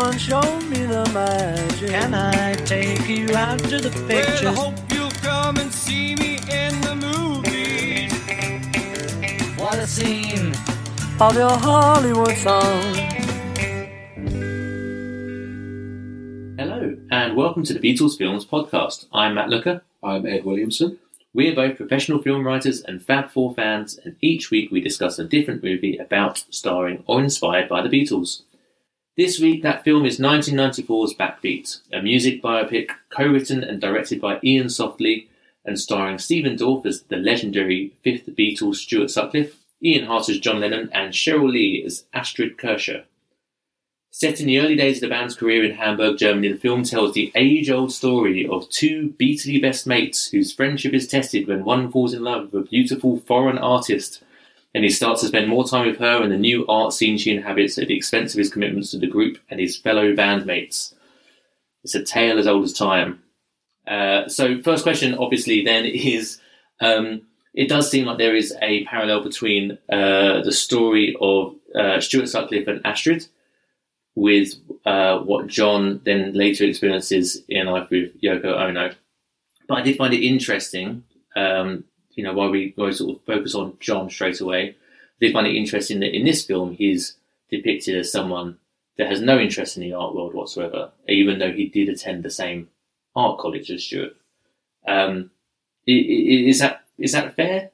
Come and show me the magic. Can I take you out to the pictures? Well, I hope you'll come and see me in the movies. What a scene! Of your Hollywood song. Hello, and welcome to the Beatles Films podcast. I'm Matt Looker. I'm Ed Williamson. We're both professional film writers and Fab Four fans, and each week we discuss a different movie about, starring, or inspired by the Beatles. This week, that film is 1994's Backbeat, a music biopic co-written and directed by Iain Softley and starring Stephen Dorff as the legendary fifth Beatle Stuart Sutcliffe, Ian Hart as John Lennon, and Sheryl Lee as Astrid Kirchherr. Set in the early days of the band's career in Hamburg, Germany, the film tells the age old story of two beatly best mates whose friendship is tested when one falls in love with a beautiful foreign artist and he starts to spend more time with her and the new art scene she inhabits at the expense of his commitments to the group and his fellow bandmates. It's a tale as old as time. Uh, so, first question, obviously, then is um, it does seem like there is a parallel between uh, the story of uh, Stuart Sutcliffe and Astrid with uh, what John then later experiences in life with Yoko Ono. But I did find it interesting, um, you know, while we, we sort of focus on John straight away, I did find it interesting that in this film he's depicted as someone that has no interest in the art world whatsoever, even though he did attend the same art college as Stuart. Um, is that is that fair?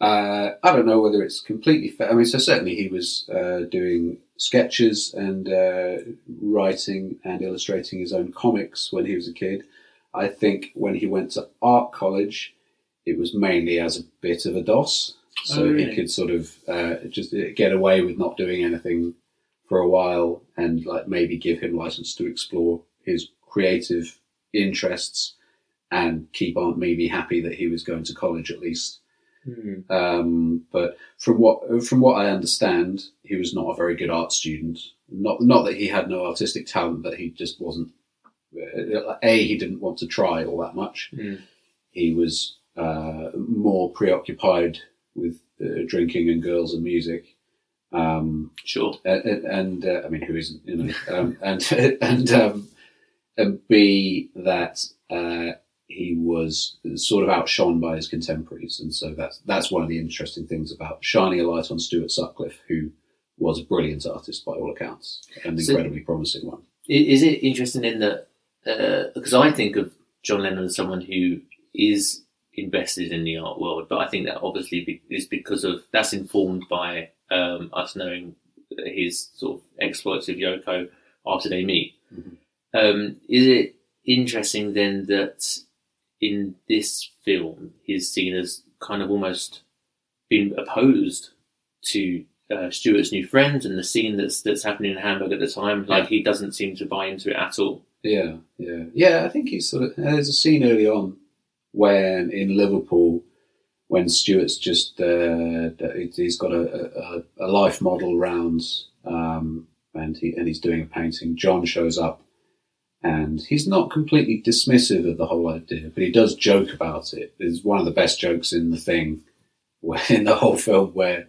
Uh, I don't know whether it's completely fair. I mean, so certainly he was uh, doing sketches and uh, writing and illustrating his own comics when he was a kid. I think when he went to art college, it was mainly as a bit of a DOS. So Oh, really? he could sort of uh, just get away with not doing anything for a while and like maybe give him license to explore his creative interests and keep Aunt Mimi happy that he was going to college at least. Um, but from what from what I understand, he was not a very good art student. Not not that he had no artistic talent, but he just wasn't. uh, A, he didn't want to try all that much. Mm. He was uh, more preoccupied with uh, drinking and girls and music. Um, Sure. and, and uh, I mean, who isn't? You know, um, and and um, and B that uh, he was sort of outshone by his contemporaries, and so that's that's one of the interesting things about shining a light on Stuart Sutcliffe, who was a brilliant artist by all accounts, an So- incredibly promising one. Is it interesting in that because I think of John Lennon as someone who is invested in the art world, but I think that obviously is because of that's informed by um, us knowing his sort of exploits of Yoko after they meet. Um, is it interesting then that in this film he's seen as kind of almost been opposed to uh, Stuart's new friend and the scene that's that's happening in Hamburg at the time. Like he doesn't seem to buy into it at all. Yeah, yeah, yeah. I think he's sort of. There's a scene early on when in Liverpool when Stuart's just uh, he's got a, a, a life model round um, and he and he's doing a painting. John shows up and he's not completely dismissive of the whole idea, but he does joke about it. It's one of the best jokes in the thing, where, in the whole film, where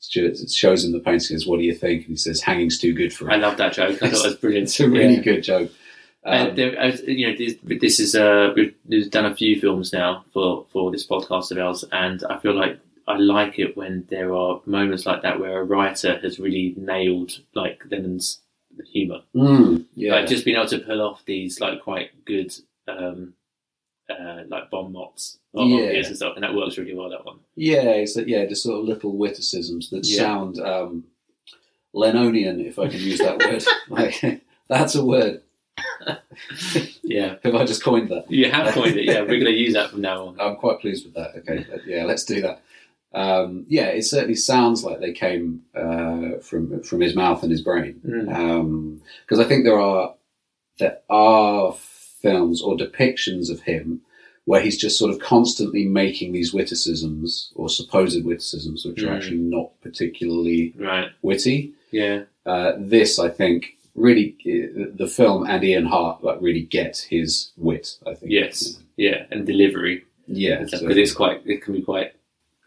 Stuart shows him the painting. Says, "What do you think?" And he says, "Hanging's too good for it." I love that joke. I thought it was brilliant. it's a really Yeah. good joke. Uh, Um, there, uh, you know, this, this is uh, we've, we've done a few films now for for this podcast of ours, and I feel like I like it when there are moments like that where a writer has really nailed like Lennon's humour, mm, yeah, like just being able to pull off these like quite good um, uh, like bon mots Yeah. and stuff, and that works really well. That one, yeah, it's like, yeah, just sort of little witticisms that Yeah. sound um, Lennonian, if I can use that word. like that's a word. yeah, Have I just coined that? you have coined it. Yeah, we're going to use that from now on. I'm quite pleased with that. Okay, yeah, let's do that. Um, yeah, it certainly sounds like they came uh, from from his mouth and his brain. Mm. Because I think there are there are films or depictions of him where he's just sort of constantly making these witticisms or supposed witticisms, which are Mm. actually not particularly Right? witty. Yeah. Uh, this, I think, really the film and Ian Hart like really get his wit. I think. Yes. Yeah, and delivery. Yeah. because so- it's quite it can be quite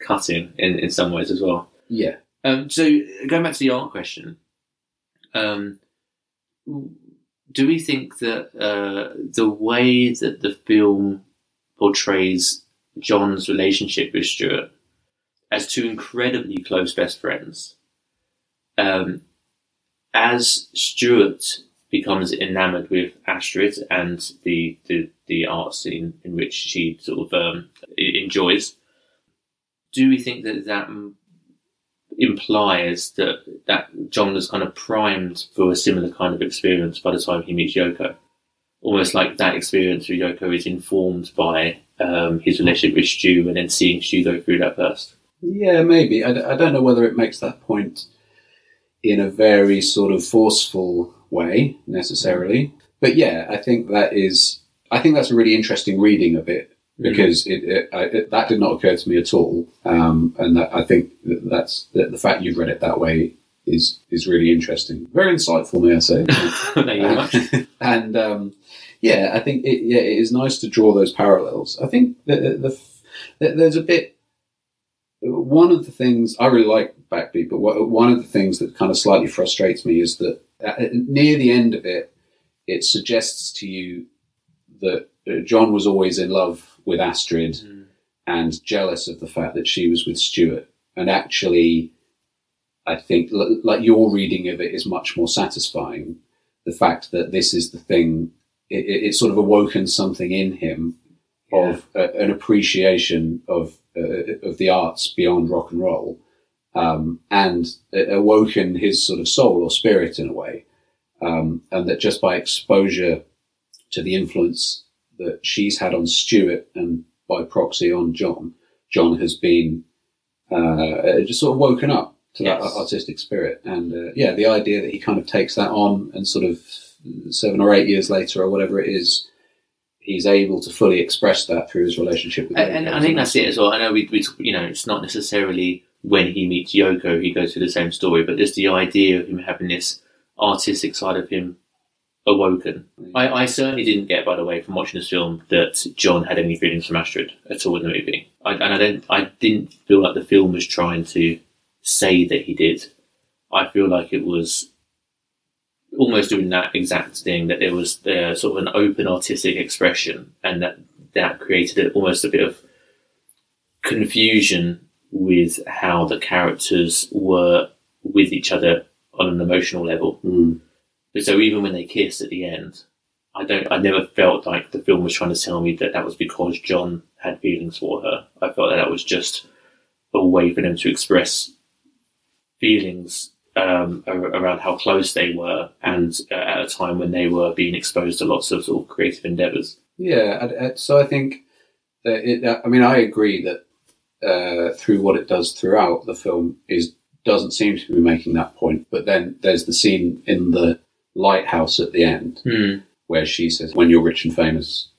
cutting in, in some ways as well. yeah. Um, so going back to the art question, um, do we think that uh, the way that the film portrays John's relationship with Stuart as two incredibly close best friends, um, as Stuart becomes enamored with Astrid and the, the, the art scene in which she sort of um, enjoys, do we think that that implies that that John was kind of primed for a similar kind of experience by the time he meets Yoko? Almost like that experience with Yoko is informed by um, his relationship with Stu and then seeing Stu go through that first. Yeah, maybe. I, d- I don't know whether it makes that point in a very sort of forceful way necessarily. But yeah, I think that is. I think that's a really interesting reading of it because it, it, I, it that did not occur to me at all, um, and that, I think that that's that the fact you've read it that way is is really interesting, very insightful, may I say. Thank you very much. and um, yeah, I think it, yeah, it is nice to draw those parallels. I think the, the, the, there's a bit. One of the things I really like Backbeat, but what, one of the things that kind of slightly frustrates me is that uh, near the end of it, it suggests to you that uh, John was always in love with Astrid and jealous of the fact that she was with Stuart, and actually. I think, l- like your reading of it, is much more satisfying. The fact that this is the thing, it, it, it's sort of awoken something in him of uh, an appreciation of uh, of the arts beyond rock and roll, um, and awoken his sort of soul or spirit in a way, um, and that just by exposure to the influence that she's had on Stuart and by proxy on John, John has been uh, just sort of woken up to that artistic spirit. And uh, yeah, the idea that he kind of takes that on and sort of seven or eight years later or whatever it is, he's able to fully express that through his relationship with And, and I think that's it as well. I know we, we, you know, it's not necessarily when he meets Yoko he goes through the same story, but just the idea of him having this artistic side of him awoken. I, I certainly didn't get, by the way, from watching this film, that John had any feelings for Astrid at all in the movie. I, and I don't, I didn't feel like the film was trying to say that he did. I feel like it was almost doing that exact thing that there was uh, sort of an open artistic expression and that that created almost a bit of confusion with how the characters were with each other on an emotional level. Mm. So even when they kiss at the end, I don't. I never felt like the film was trying to tell me that that was because John had feelings for her. I felt that that was just a way for them to express feelings um, around how close they were, and uh, at a time when they were being exposed to lots of sort of creative endeavours. Yeah, so I think that it, I mean, I agree that uh, through what it does throughout the film, is doesn't seem to be making that point. But then there's the scene in the lighthouse at the end Hmm. where she says, "When you're rich and famous,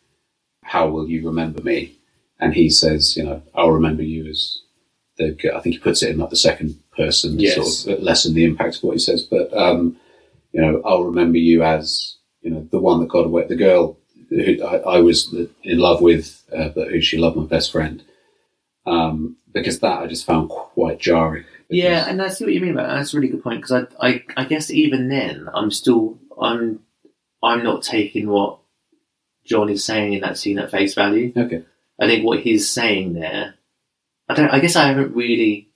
how will you remember me?" And he says, "You know, I'll remember you as the." I think he puts it in like the second person, Yes. sort of lessen the impact of what he says. But um, you know, I'll remember you as you know the one that got away, the girl who I, I was in love with, uh, but who she loved my best friend. Um, because that I just found quite jarring. Yeah, and I see what you mean about that. That's a really good point because I, I, I guess even then, I'm still, I'm, I'm not taking what John is saying in that scene at face value. okay. I think what he's saying there, I don't. I guess I haven't really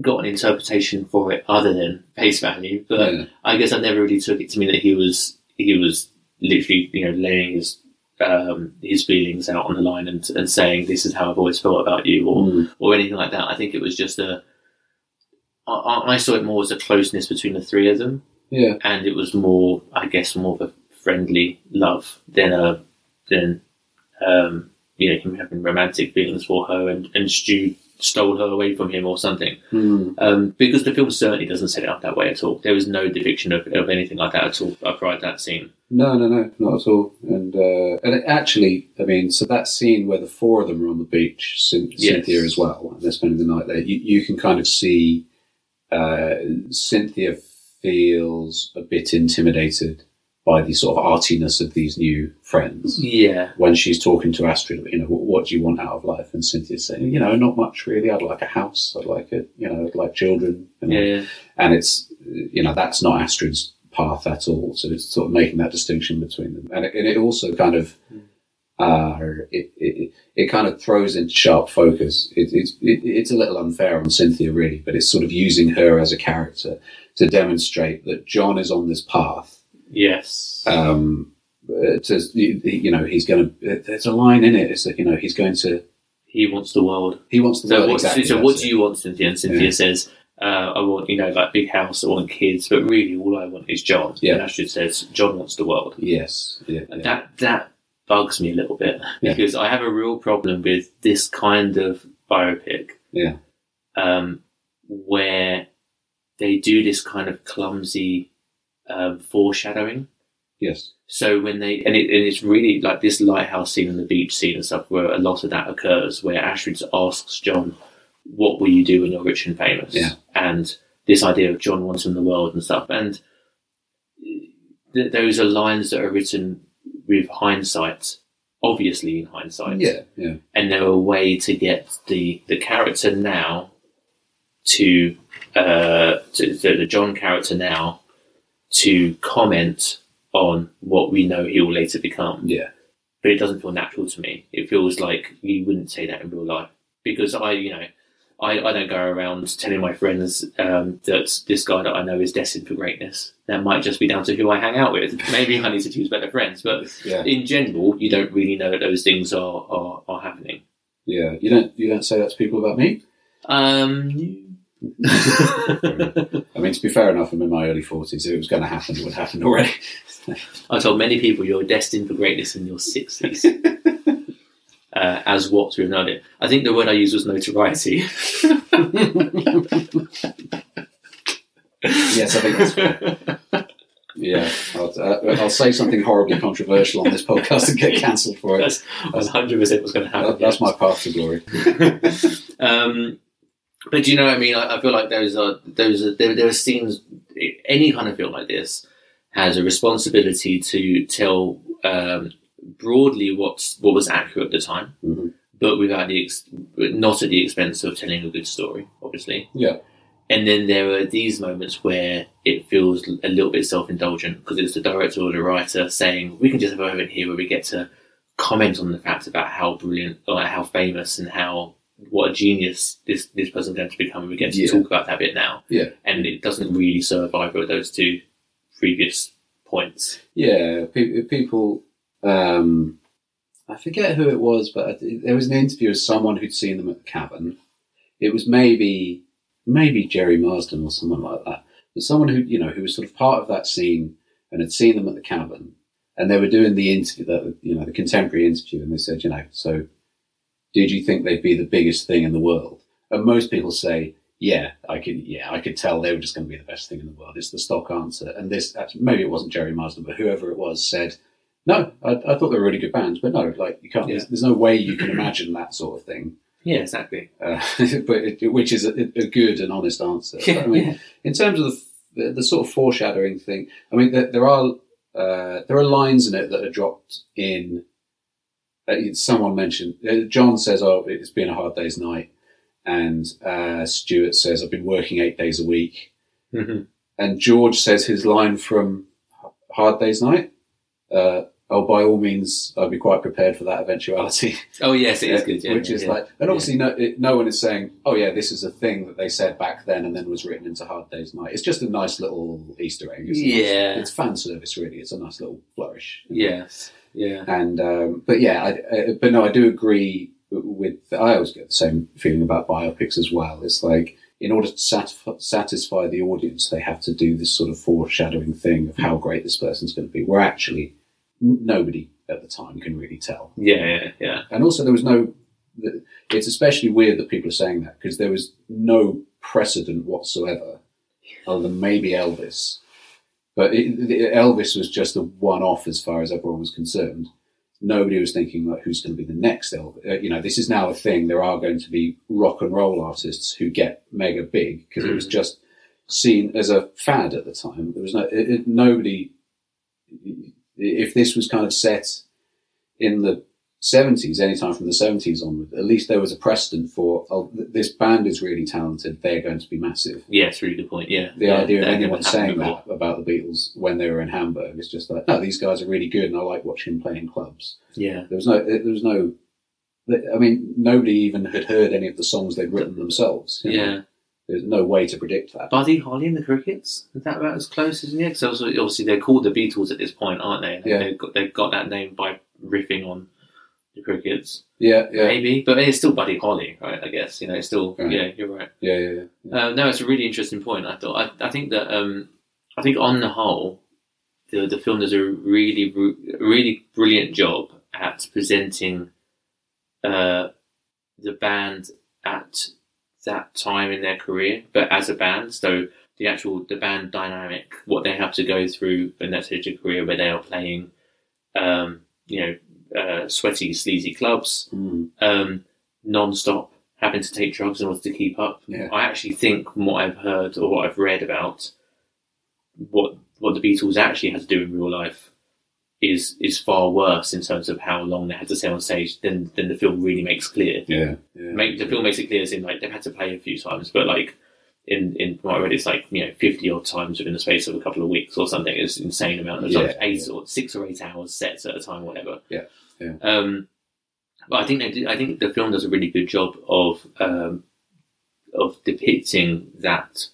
got an interpretation for it other than face value, but Yeah. I guess I never really took it to mean that he was he was literally you know laying his um, his feelings out on the line and, and saying this is how I've always felt about you or Mm. or anything like that. I think it was just a. I, I saw it more as a closeness between the three of them, Yeah. and it was more, I guess, more of a friendly love than a than um, you know him having romantic feelings for her, and and Stu stole her away from him or something. Mm. Um, because the film certainly doesn't set it up that way at all. There was no depiction of, of anything like that at all prior to that scene. No, no, no, not at all. And uh, and it actually, I mean, so that scene where the four of them are on the beach, Cyn- Yes. Cynthia as well, and they're spending the night there. You, you can kind of see uh, Cynthia feels a bit intimidated by the sort of artiness of these new friends. Yeah, When she's talking to Astrid, you know, what, what do you want out of life? And Cynthia's saying, you know, not much really. I'd like a house. I'd like a, you know, I'd like children. You know. yeah, and it's you know that's not Astrid's path at all. So it's sort of making that distinction between them, and it, and it also kind of uh, it, it it kind of throws into sharp focus. It, it's it, it's a little unfair on Cynthia really, but it's sort of using her as a character to demonstrate that John is on this path. Yes, Um, uh, to you know he's going to. There's a line in it. It's that you know he's going to. he wants the world. He wants the So, world what, exactly. so what it. do you want, Cynthia? And Cynthia Yeah. says, uh, I want, you know, like big house, I want kids, but really all I want is John. Yeah. And Astrid says, John wants the world. Yes. Yeah. And yeah. that, that bugs me a little bit Yeah. because I have a real problem with this kind of biopic yeah. um, where they do this kind of clumsy um, foreshadowing. Yes. So when they and, it, and it's really like this lighthouse scene and the beach scene and stuff, where a lot of that occurs, where Astrid asks John, "What will you do when you're rich and famous?" Yeah. And this idea of John wanting the world and stuff, and th- those are lines that are written with hindsight, obviously in hindsight, Yeah. Yeah. and they're a way to get the the character now to uh to, to the John character now to comment on what we know he will later become. Yeah. But it doesn't feel natural to me. It feels like you wouldn't say that in real life because I, you know, I, I don't go around telling my friends um, that this guy that I know is destined for greatness. That might just be down to who I hang out with. Maybe I need to choose better friends, but Yeah. in general, you don't really know that those things are, are, are happening. Yeah. You don't you don't say that to people about me. Um, I mean, to be fair enough, I'm in my early 40s. If it was going to happen, it would happen already. I told many people you're destined for greatness in your 60s. uh, as what we've known it. I think the word I used was notoriety. yes, I think that's fair. Yeah. I'll, uh, I'll say something horribly controversial on this podcast and get cancelled for it. That's 100% was going to happen. That- that's my path to glory. um, but do you know what I mean? I, I feel like those are those are there, there are scenes. Any kind of film like this has a responsibility to tell um, broadly what's what was accurate at the time, Mhm. but without the ex- not at the expense of telling a good story, obviously. Yeah. And then there are these moments where it feels a little bit self-indulgent because it's the director or the writer saying, "We can just have a moment here where we get to comment on the fact about how brilliant, or how famous, and how what a genius this this person's going to become. We get to Yeah. talk about that bit now, Yeah. and it doesn't really serve either of those two previous points. Yeah. Pe- people. Um, I forget who it was, but I- there was an interview with someone who'd seen them at the Cavern. It was maybe maybe Gerry Marsden or someone like that. But someone who you know who was sort of part of that scene and had seen them at the Cavern, and they were doing the interview, the you know the contemporary interview, and they said, you know, so did you think they'd be the biggest thing in the world? And most people say, yeah, I could, yeah, I could tell they were just going to be the best thing in the world. It's the stock answer. And this, maybe it wasn't Gerry Marsden, but whoever it was said, no, I, I thought they were really good bands, but no, like you can't. Yeah. There's, there's no way you can imagine that sort of thing. Yeah, exactly. Uh, but it, which is a, a good and honest answer. Yeah, I mean, yeah. in terms of the, the, the sort of foreshadowing thing, I mean, there, there are uh, there are lines in it that are dropped in. Uh, someone mentioned uh, John says, "Oh, it's been a hard day's night," and uh, Stuart says, "I've been working eight days a week," Mhm. and George says his line from Hard Day's Night. Uh, oh, by all means, I'd be quite prepared for that eventuality. Oh yes, it is Yeah, good. Yeah, which is yeah. like, and obviously, no, it, no one is saying, "Oh yeah, this is a thing that they said back then and then was written into Hard Day's Night." It's just a nice little Easter egg. It's a nice- Yeah. it's fan service, really. It's a nice little flourish. yes, yeah, and um, but yeah, I, uh, but no, I do agree with. I always get the same feeling about biopics as well. It's like in order to satisfy, satisfy the audience, they have to do this sort of foreshadowing thing of how great this person's going to be. Where actually, n- nobody at the time can really tell. yeah, yeah, yeah. And also, there was no. It's especially weird that people are saying that because there was no precedent whatsoever, other than maybe Elvis. But it, the- Elvis was just a one-off as far as everyone was concerned. Nobody was thinking like, who's going to be the next Elvis? Uh, you know, this is now a thing. There are going to be rock and roll artists who get mega big because it was just seen as a fad at the time. There was no it, it, nobody. If this was kind of set in the 70s, anytime from the 70s onward, at least there was a precedent for, oh, this band is really talented, they're going to be massive. Yeah, it's a really good point. Yeah, The yeah, idea of anyone saying that about the Beatles when they were in Hamburg is just like, no, these guys are really good and I like watching them play in clubs. Yeah, There was no, there was no, I mean, nobody even had heard any of the songs they'd written themselves. you know. yeah. There's no way to predict that. Buddy Holly and the Crickets is that about as close as yet? Because obviously they're called the Beatles at this point, aren't they? Yeah. They've got they've got that name by riffing on the Crickets, Yeah, yeah, maybe, but it's still Buddy Holly, right? I guess you know, it's still Right. yeah, you're right. yeah, yeah, yeah. Uh, no, it's a really interesting point. I thought. I, I think that um, I think on the whole, the the film does a really really brilliant job at presenting uh, the band at that time in their career, but as a band. So the actual the band dynamic, what they have to go through in that stage of career, where they are playing, um, you know, uh, sweaty, sleazy clubs, Mm, um, non-stop, having to take drugs in order to keep up. Yeah. I actually think from what I've heard or what I've read about what what the Beatles actually had to do in real life is is far worse in terms of how long they had to stay on stage than than the film really makes clear. yeah, yeah. Make, the film makes it clear as in like they've had to play a few times, but like in in what I read, it's like you know fifty odd times within the space of a couple of weeks or something. It's an insane amount of Yeah, times, eight yeah. or six or eight hours sets at a time, whatever. Yeah, yeah. Um, but I think they do, I think the film does a really good job of um, of depicting that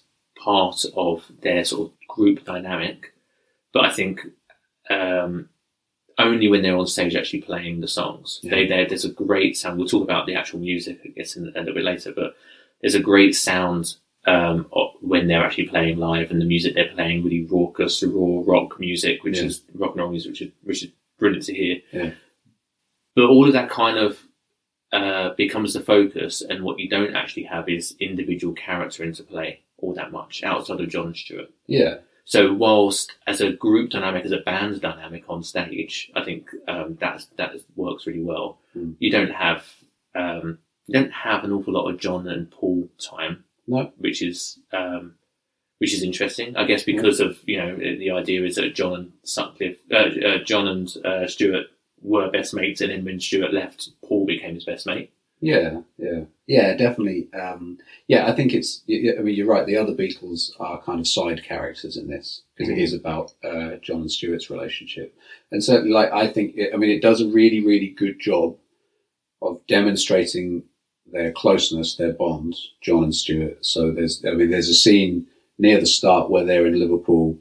part of their sort of group dynamic. But I think um, only when they're on stage actually playing the songs. Yeah. They, they, there's a great sound. We'll talk about the actual music, I guess, in, a little bit later. But there's a great sound um, when they're actually playing live, and the music they're playing really raucous, raw rock music, which Yeah. is rock and roll music, which is which is brilliant to hear. Yeah. But all of that kind of uh, becomes the focus, and what you don't actually have is individual character interplay all that much outside of John Stuart. yeah. So whilst as a group dynamic, as a band dynamic on stage, I think um, that that works really well. Mm. You don't have um, you don't have an awful lot of John and Paul time, No, which is um, which is interesting. I guess because of you know the idea is that John and Sutcliffe, uh, uh, John and uh, Stuart were best mates, and then when Stuart left, Paul became his best mate. Yeah, yeah, yeah, definitely. Um, yeah, I think it's. I mean, you're right. The other Beatles are kind of side characters in this because it is about uh, John and Stuart's relationship, and certainly, like I think, it, I mean, it does a really, really good job of demonstrating their closeness, their bond, John and Stuart. So there's, I mean, there's a scene near the start where they're in Liverpool,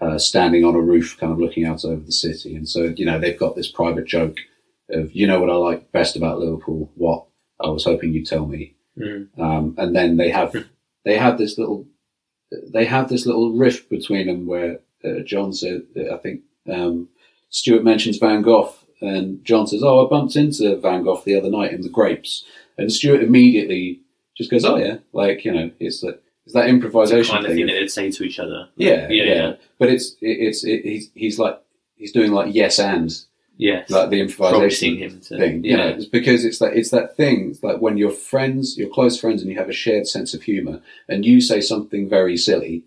uh, standing on a roof, kind of looking out over the city, and so you know they've got this private joke of, you know, what I like best about Liverpool, what? I was hoping you'd tell me. Um, and then they have they have this little they have this little rift between them where uh, John said I think um, Stuart mentions Van Gogh And John says, "Oh, I bumped into Van Gogh the other night in the grapes," and Stuart immediately just goes, "Oh yeah, like you know, it's that it's that the improvisation kind of thing." thing that they'd say to each other. yeah, yeah, yeah, yeah. But it's it, it's it, he's he's like he's doing like yes and Yes. like the improvisation him to. thing. yeah. You know, it's because it's that it's that thing. It's like when you're friends, you're close friends, and you have a shared sense of humour, and you say something very silly,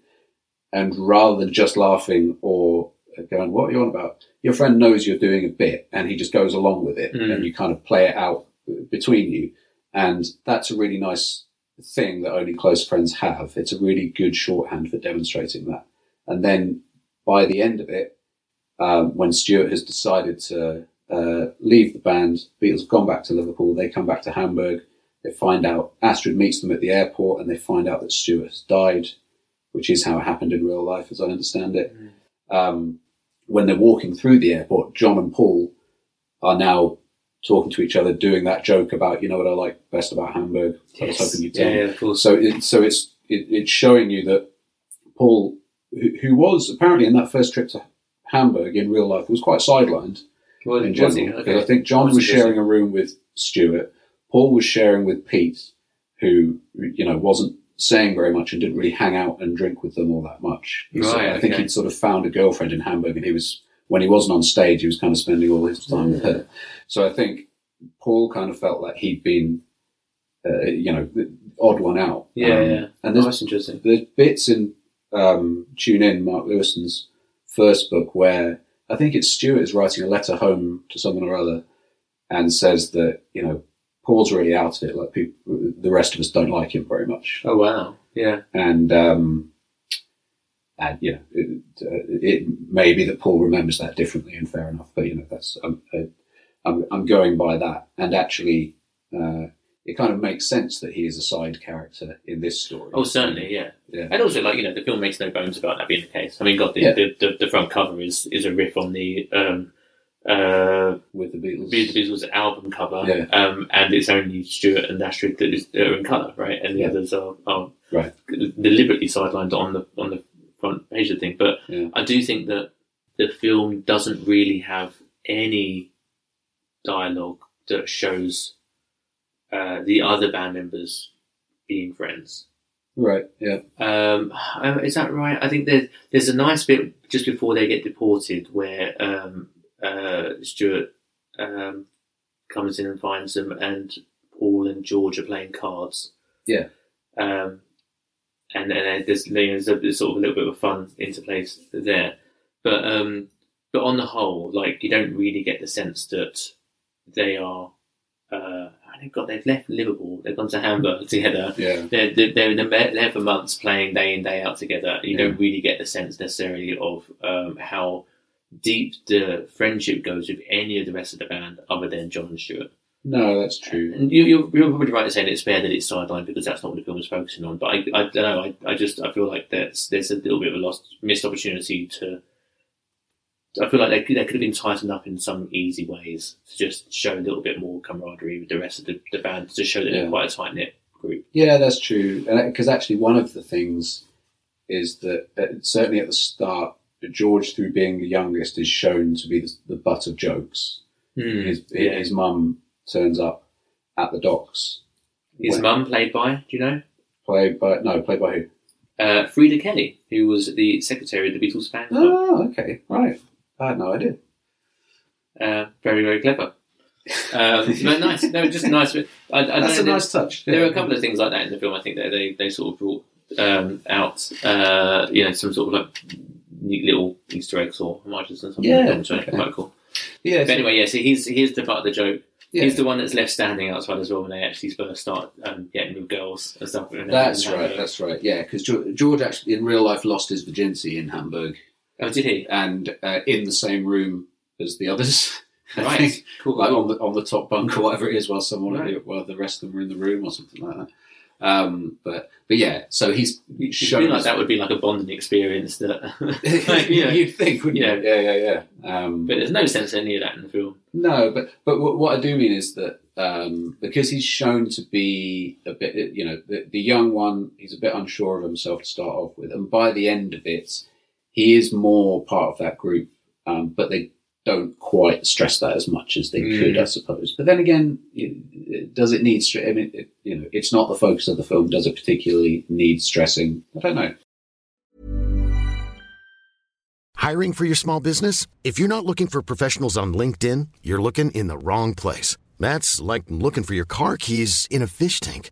and rather than just laughing or going, "What are you on about?" Your friend knows you're doing a bit, and he just goes along with it, Mm. and you kind of play it out between you, and that's a really nice thing that only close friends have. It's a really good shorthand for demonstrating that. And then by the end of it, um, when Stuart has decided to uh, leave the band, Beatles have gone back to Liverpool. They come back to Hamburg. They find out Astrid meets them at the airport, and they find out that Stuart has died, which is how it happened in real life, as I understand it. Um, when they're walking through the airport, John and Paul are now talking to each other, doing that joke about, you know what I like best about Hamburg. I was hoping you'd Yeah, tell yeah, of course. So, it, so it's it, it's showing you that Paul, who, who was apparently in that first trip to Hamburg in real life, was quite sidelined Was- in general. Okay. I think John was sharing a room with Stuart. Paul was sharing with Pete, who you know wasn't saying very much and didn't really hang out and drink with them all that much. Sort of- I think okay. he'd sort of found a girlfriend in Hamburg, and he was when he wasn't on stage, he was kind of spending all his time with her. Mm. So I think Paul kind of felt like he'd been, uh, you know, the odd one out. Yeah, Um, yeah. And Oh, there's that's interesting. there's bits in um, Tune In, Mark Lewisohn's first book, where I think it's Stuart is writing a letter home to someone or other and says that, you know, Paul's really out of it. Like, people, the rest of us don't like him very much. Oh wow. Yeah. And, um, and you know, it, uh, it may be that Paul remembers that differently, and fair enough. But you know, that's I- I'm, I'm going by that. And actually, uh, it kind of makes sense that he is a side character in this story. Oh, certainly. Yeah. Yeah. And also, like you know, the film makes no bones about that being the case. I mean, God, the Yeah. the, the, the front cover is is a riff on the um uh with the Beatles. the Beatles album cover, Yeah. um, and it's only Stuart and Astrid that is are in colour, right? And the Yeah. others are, are Right. deliberately sidelined on the on the front page of the thing. But Yeah. I do think that the film doesn't really have any dialogue that shows uh, the other band members being friends. Right. Yeah. Um, uh, is that right? I think there's there's a nice bit just before they get deported where um, uh, Stuart um, comes in and finds them, and Paul and George are playing cards. Yeah. Um, and and there's, you know, there's, a, there's sort of a little bit of fun interplay there, but um, but on the whole, like you don't really get the sense that they are. Uh, they've got they've left Liverpool, they've gone to Hamburg together. Yeah. They're, they're, they're there for months playing day in day out together. You don't really get the sense necessarily of um, how deep the friendship goes with any of the rest of the band, other than John and Stuart. No, that's true. And you, you're, you're probably right in saying it's fair that it's sidelined because that's not what the film is focusing on. But I, I don't know. I, I just I feel like there's there's a little bit of a lost missed opportunity to. I feel like they could, they could have been tightened up in some easy ways to just show a little bit more camaraderie with the rest of the, the band to show that Yeah. they're quite a tight knit group. Yeah, that's true. Because actually, one of the things is that uh, certainly at the start, George, through being the youngest, is shown to be the, the butt of jokes. Hmm, His, yeah. his mum turns up at the docks. His mum played by, do you know? Played by no, played by who? Uh, Freda Kelly, who was the secretary of the Beatles fan club. Oh, okay, right. I had no idea. Uh, very, very clever. Um, no, nice. No, just nice. I, I That's a nice touch. There yeah. are a couple of things like that in the film. I think that they, they sort of brought um, out, uh, you know, some sort of like neat little Easter eggs or homages and something. Yeah, like that, which I think okay. quite cool. Yeah, But so- anyway, yeah. So he's he's the part of the joke. Yeah. He's the one that's left standing outside as well when they actually first start um, getting with girls and stuff. That's right. That's right. Yeah, because George actually in real life lost his virginity in Hamburg, Oh, did he? and uh, in the same room as the others. Right. think. Cool. like on the on the top bunk or whatever it is, while someone Right. while the rest of them are in the room or something like that. Um, but but yeah, so he's You shown like that would be like a bonding experience. That, like, you know, You'd think, wouldn't Yeah. you? Yeah, yeah, yeah. Um, but there's no sense of any of that in the film. no, but but what, what I do mean is that um, because he's shown to be a bit, you know, the, the young one, he's a bit unsure of himself to start off with, and by the end of it, he is more part of that group. Um, but they don't quite stress that as much as they Mm. could, I suppose. But then again, you- does it need? stre- I mean, it, you know, it's not the focus of the film. Does it particularly need stressing? I don't know. Hiring for your small business? If you're not looking for professionals on LinkedIn, you're looking in the wrong place. That's like looking for your car keys in a fish tank.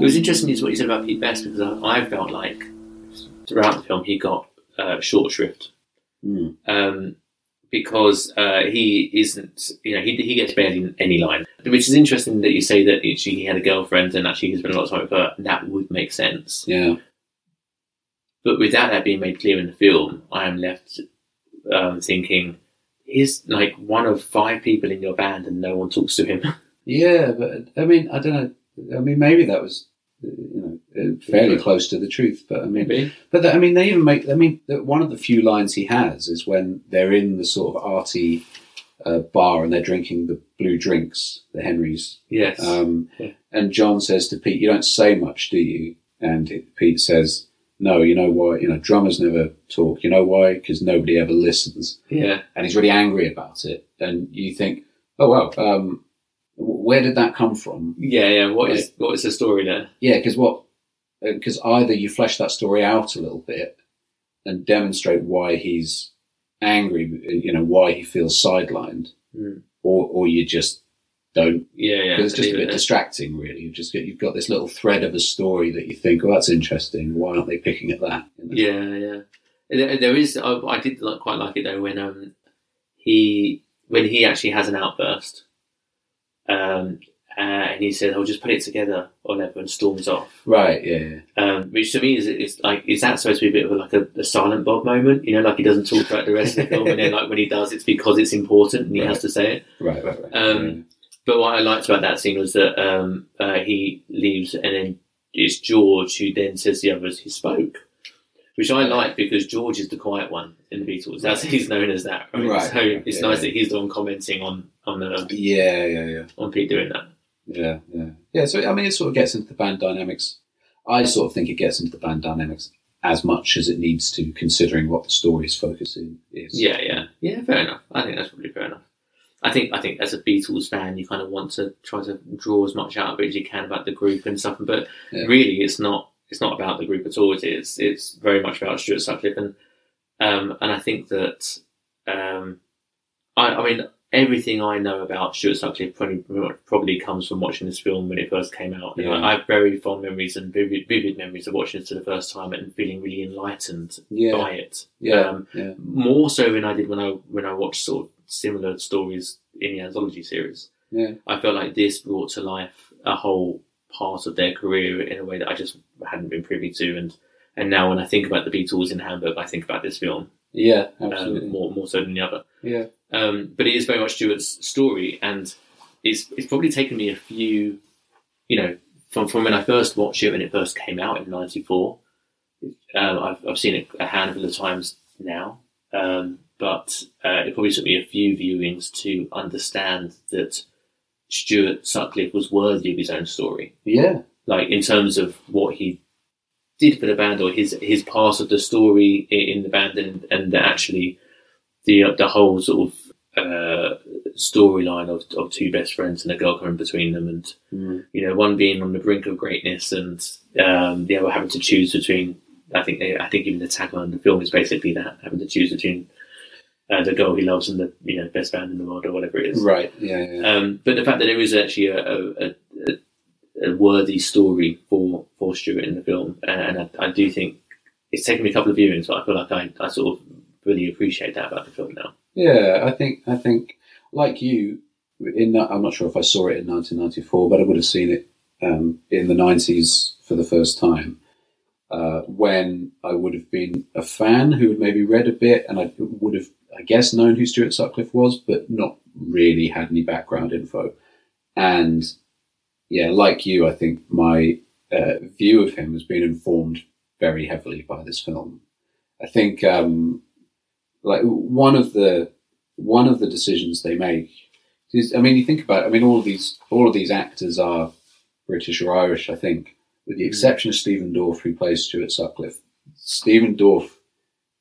It was interesting is what you said about Pete Best because I, I felt like throughout the film he got uh, short shrift Mm. um, because uh, he isn't, you know, he, he gets barely any line. Which is interesting that you say that actually he had a girlfriend and actually he spent a lot of time with her. That would make sense. Yeah, But without that being made clear in the film, I am left um, thinking, he's like one of five people in your band and no one talks to him. yeah, but I mean, I don't know. I mean, maybe that was you know uh, fairly close to the truth. But I mean, Maybe. But the, I mean, they even make. I mean, the, one of the few lines he has is when they're in the sort of arty uh, bar and they're drinking the blue drinks, the Henrys. Yes. Um, Yeah. And John says to Pete, "You don't say much, do you?" And Pete says, "No. You know why? You know, drummers never talk. You know why? Because nobody ever listens." yeah. And he's really angry about it. And you think, "Oh well, um, where did that come from?" Yeah, yeah. What is what is the story there? Yeah, because what? Because either you flesh that story out a little bit and demonstrate why he's angry, you know, why he feels sidelined, Mm. or or you just don't. Yeah, yeah. It's just a leave it bit distracting, really. You've just got, you've got this little thread of a story that you think, oh, that's interesting. Why aren't they picking at that? You know? Yeah, yeah. There, there is. I, I did like, quite like it though when um he when he actually has an outburst, um, uh, and he says, "I'll just put it together," or whatever, and storms off. Right. Yeah. Um, which to me is it's like is that supposed to be a bit of a, like a, a silent Bob moment? You know, like he doesn't talk throughout the rest of the film, and then like when he does, it's because it's important and he has to say it. Right. Right. Right. Um, But what I liked about that scene was that um, uh, he leaves, and then it's George who then says to the others he spoke, which I like because George is the quiet one in the Beatles. That's he's known as that. Right? Right, So yeah, it's yeah, nice yeah. that he's the one commenting on on the yeah. Yeah. Yeah. on Pete doing that. Yeah, yeah, yeah. So I mean, it sort of gets into the band dynamics. I sort of think it gets into the band dynamics as much as it needs to, considering what the story's focusing is. Yeah, yeah, yeah. Fair enough. I think that's probably fair enough. I think I think as a Beatles fan, you kind of want to try to draw as much out of it as you can about the group and stuff. But really, it's not it's not about the group at all. It's it's very much about Stuart Sutcliffe, and um, and I think that um, I, I mean everything I know about Stuart Sutcliffe probably, probably comes from watching this film when it first came out. Yeah. I, I have very fond memories and vivid, vivid memories of watching it for the first time and feeling really enlightened Yeah. by it. yeah, Um, yeah, more so than I did when I when I watched sort of similar stories in the anthology series. yeah, I felt like this brought to life a whole part of their career in a way that I just hadn't been privy to, and and now when I think about the Beatles in Hamburg, I think about this film yeah, um, absolutely. more more so than the other. yeah, Um, but it is very much Stuart's story, and it's it's probably taken me a few, you know, from from when I first watched it when it first came out in '94. Um, I've I've seen it a handful of times now, um, but uh, it probably took me a few viewings to understand that Stuart Sutcliffe was worthy of his own story yeah, like in terms of what he did for the band or his his part of the story in the band and and actually the the whole sort of uh, storyline of of two best friends and a girl coming between them and Mm. you know one being on the brink of greatness and um, the other having to choose between I think they, I think even the tagline of the film is basically that having to choose between uh, the girl he loves and the you know best band in the world or whatever it is. Right. Yeah. yeah. Um, but the fact that there is actually a, a, a, a worthy story for for Stuart in the film, and I, I do think it's taken me a couple of viewings, but I feel like I, I sort of really appreciate that about the film now. Yeah, I think I think like you, in that, I'm not sure if I saw it in 1994, but I would have seen it um, in the 90s for the first time. Uh, when I would have been a fan who had maybe read a bit, and I would have, I guess, known who Stuart Sutcliffe was, but not really had any background info. And yeah, like you, I think my uh, view of him has been informed very heavily by this film. I think um, like one of the one of the decisions they make is, I mean, you think about, it, I mean, all of these all of these actors are British or Irish, I think, with the exception of Stephen Dorff, who plays Stuart Sutcliffe. Stephen Dorff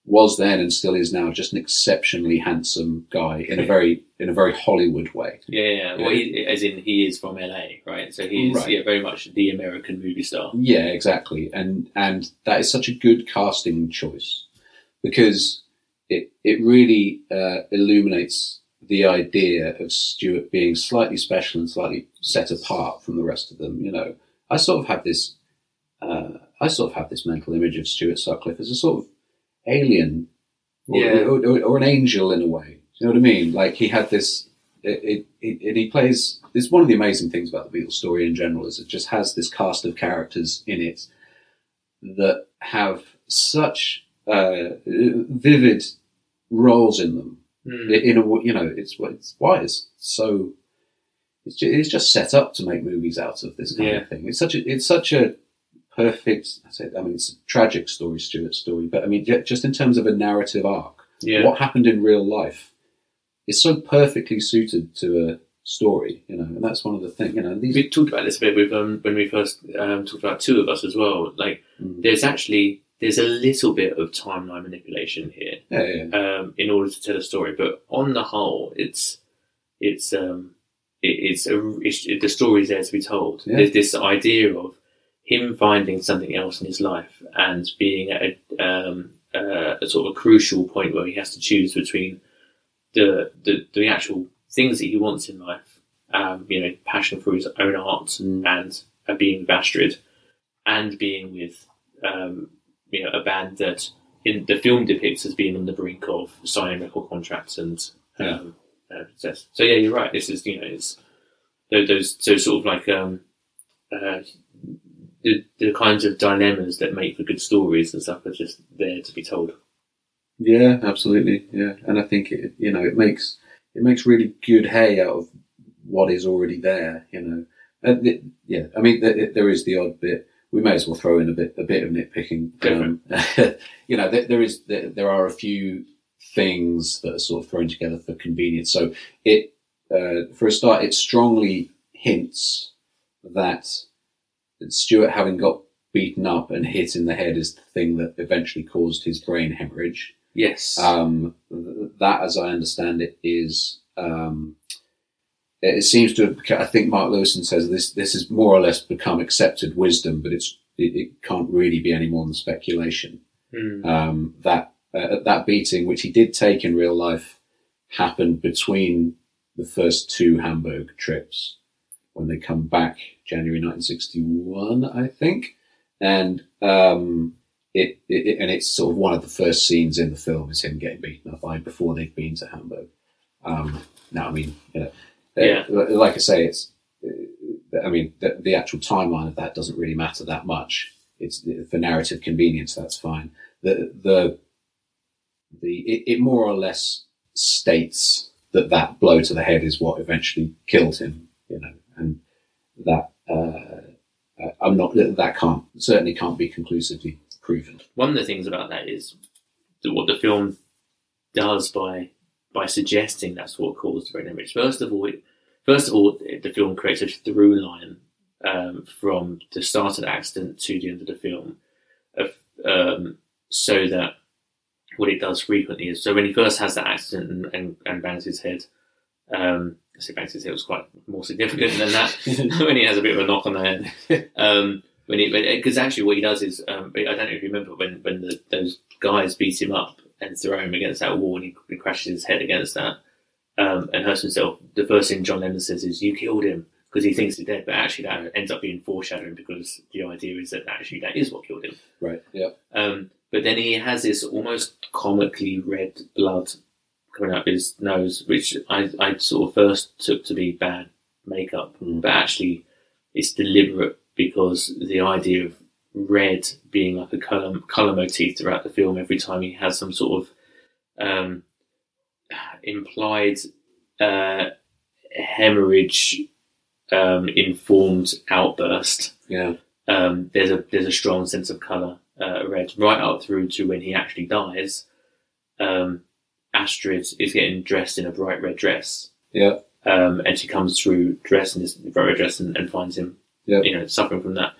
was then and still is now just an exceptionally handsome guy in a very in a very Hollywood way. Yeah, yeah. Well, he, as in he is from LA, right? So he's Right. yeah, very much the American movie star. Yeah, exactly. And and that is such a good casting choice because it it really uh, illuminates the idea of Stuart being slightly special and slightly set apart from the rest of them. You know, I sort of have this uh, I sort of have this mental image of Stuart Sutcliffe as a sort of alien, or, Yeah. or, or, or an angel in a way. Do you know what I mean? Like he had this. It, it, it, and he plays. It's one of the amazing things about the Beatles story in general is it just has this cast of characters in it that have such uh, vivid roles in them. Hmm. In a, you know, it's it's why it's so. It's just, it's just set up to make movies out of this kind Yeah. of thing. It's such a it's such a perfect. I say, I mean, it's a tragic story, Stuart's story, but I mean, just in terms of a narrative arc, Yeah. what happened in real life is so perfectly suited to a story. You know, and that's one of the things. You know, these we talked about this a bit with um, when we first um, talked about two of us as well. Like, Mm. there's actually there's a little bit of timeline manipulation here yeah, yeah, um, in order to tell a story, but on the whole, it's it's um, it, it's, a, it's the story's there to be told. Yeah. There's this idea of him finding something else in his life and being at a, um, uh, a sort of a crucial point where he has to choose between the the, the actual things that he wants in life, um, you know, passion for his own art Mm. and uh, being with Astrid, and being with um, you know a band that in the film depicts as being on the brink of signing record contracts and um, uh, success. So yeah, you're right. This is you know it's those, those so sort of like um, uh, the the kinds of dilemmas that make for good stories and stuff are just there to be told. yeah, absolutely, yeah. And I think it, you know, it makes it makes really good hay out of what is already there. You know, and it, yeah. I mean, there, there is the odd bit. We may as well throw in a bit a bit of nitpicking. Um, you know, there, there is there, there are a few things that are sort of thrown together for convenience. So it, uh, for a start, it strongly hints that Stuart having got beaten up and hit in the head is the thing that eventually caused his brain hemorrhage. Yes. Um, that, as I understand it, is um, it seems to. Have, I think Mark Lewisohn says this. This has more or less become accepted wisdom, but it's it, it can't really be any more than speculation. Hmm. Um, that uh, that beating, which he did take in real life, happened between the first two Hamburg trips when they come back January 1961, I think, and um, it, it, and it's sort of one of the first scenes in the film is him getting beaten up by before they've been to Hamburg. Um, now, I mean, you know, uh, Yeah. like I say, it's. uh, I mean, the, the actual timeline of that doesn't really matter that much. It's for narrative convenience. That's fine. The the the it, it more or less states that that blow to the head is what eventually killed him. You know, and that uh, uh, I'm not that can't certainly can't be conclusively proven. one of the things about that is that what the film does by by suggesting that's what caused the brain hemorrhage. First of all, it, first of all, the film creates a through line um, from the start of the accident to the end of the film, of, um, so that what it does frequently is so when he first has that accident and, and, and bangs his head. Um, I say bangs his head was quite more significant than that when he has a bit of a knock on the head. Um, when he because actually what he does is um, I don't know if you remember when when the, those guys beat him up and throw him against that wall, and he, he crashes his head against that um, and hurts himself. The first thing John Lennon says is, "You killed him." Because he thinks he's dead, but actually that ends up being foreshadowing because the idea is that actually that is what killed him. Right. Yeah. Um, but then he has this almost comically red blood coming up his nose, which I, I sort of first took to be bad makeup, but actually it's deliberate because the idea of red being like a color, color motif throughout the film, every time he has some sort of um, implied uh, hemorrhage um, informed outburst Yeah. um, there's a there's a strong sense of color uh, red right up through to when he actually dies. Um, Astrid is getting dressed in a bright red dress, Yeah. um, and she comes through dressed in this bright red dress and, and finds him, Yeah. you know, suffering from that.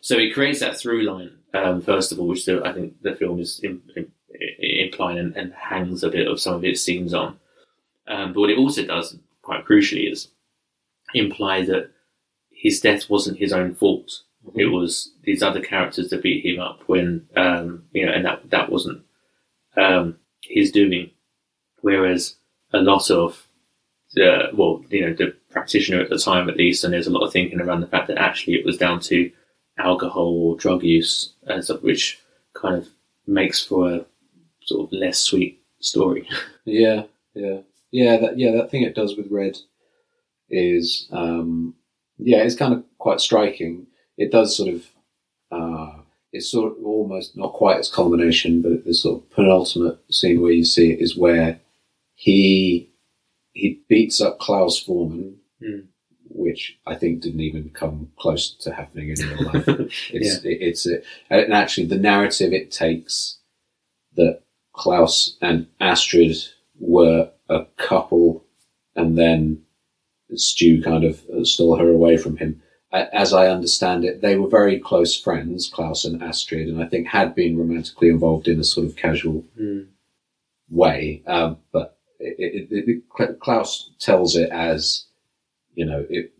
So it creates that through line um, first of all, which the, I think the film is im im- implying and, and hangs a bit of some of its scenes on. Um, but what it also does, quite crucially, is imply that his death wasn't his own fault. It was these other characters that beat him up when, um, you know, and that that wasn't um, his doing. Whereas a lot of well, you know, the practitioner at the time at least, and there's a lot of thinking around the fact that actually it was down to alcohol or drug use, stuff, which kind of makes for a sort of less sweet story. Yeah, yeah, yeah. That yeah, that thing it does with red is um, yeah, it's kind of quite striking. It does sort of uh, it's sort of almost not quite its culmination, but the sort of penultimate scene where you see it is where he he beats up Klaus Voormann, Hmm. which I think didn't even come close to happening in real life. It's it, it's a, and actually the narrative it takes that Klaus and Astrid were a couple, and then Stu kind of stole her away from him. As I understand it, they were very close friends, Klaus and Astrid, and I think had been romantically involved in a sort of casual way. Um, but it, it, it, Klaus tells it as, you know, it,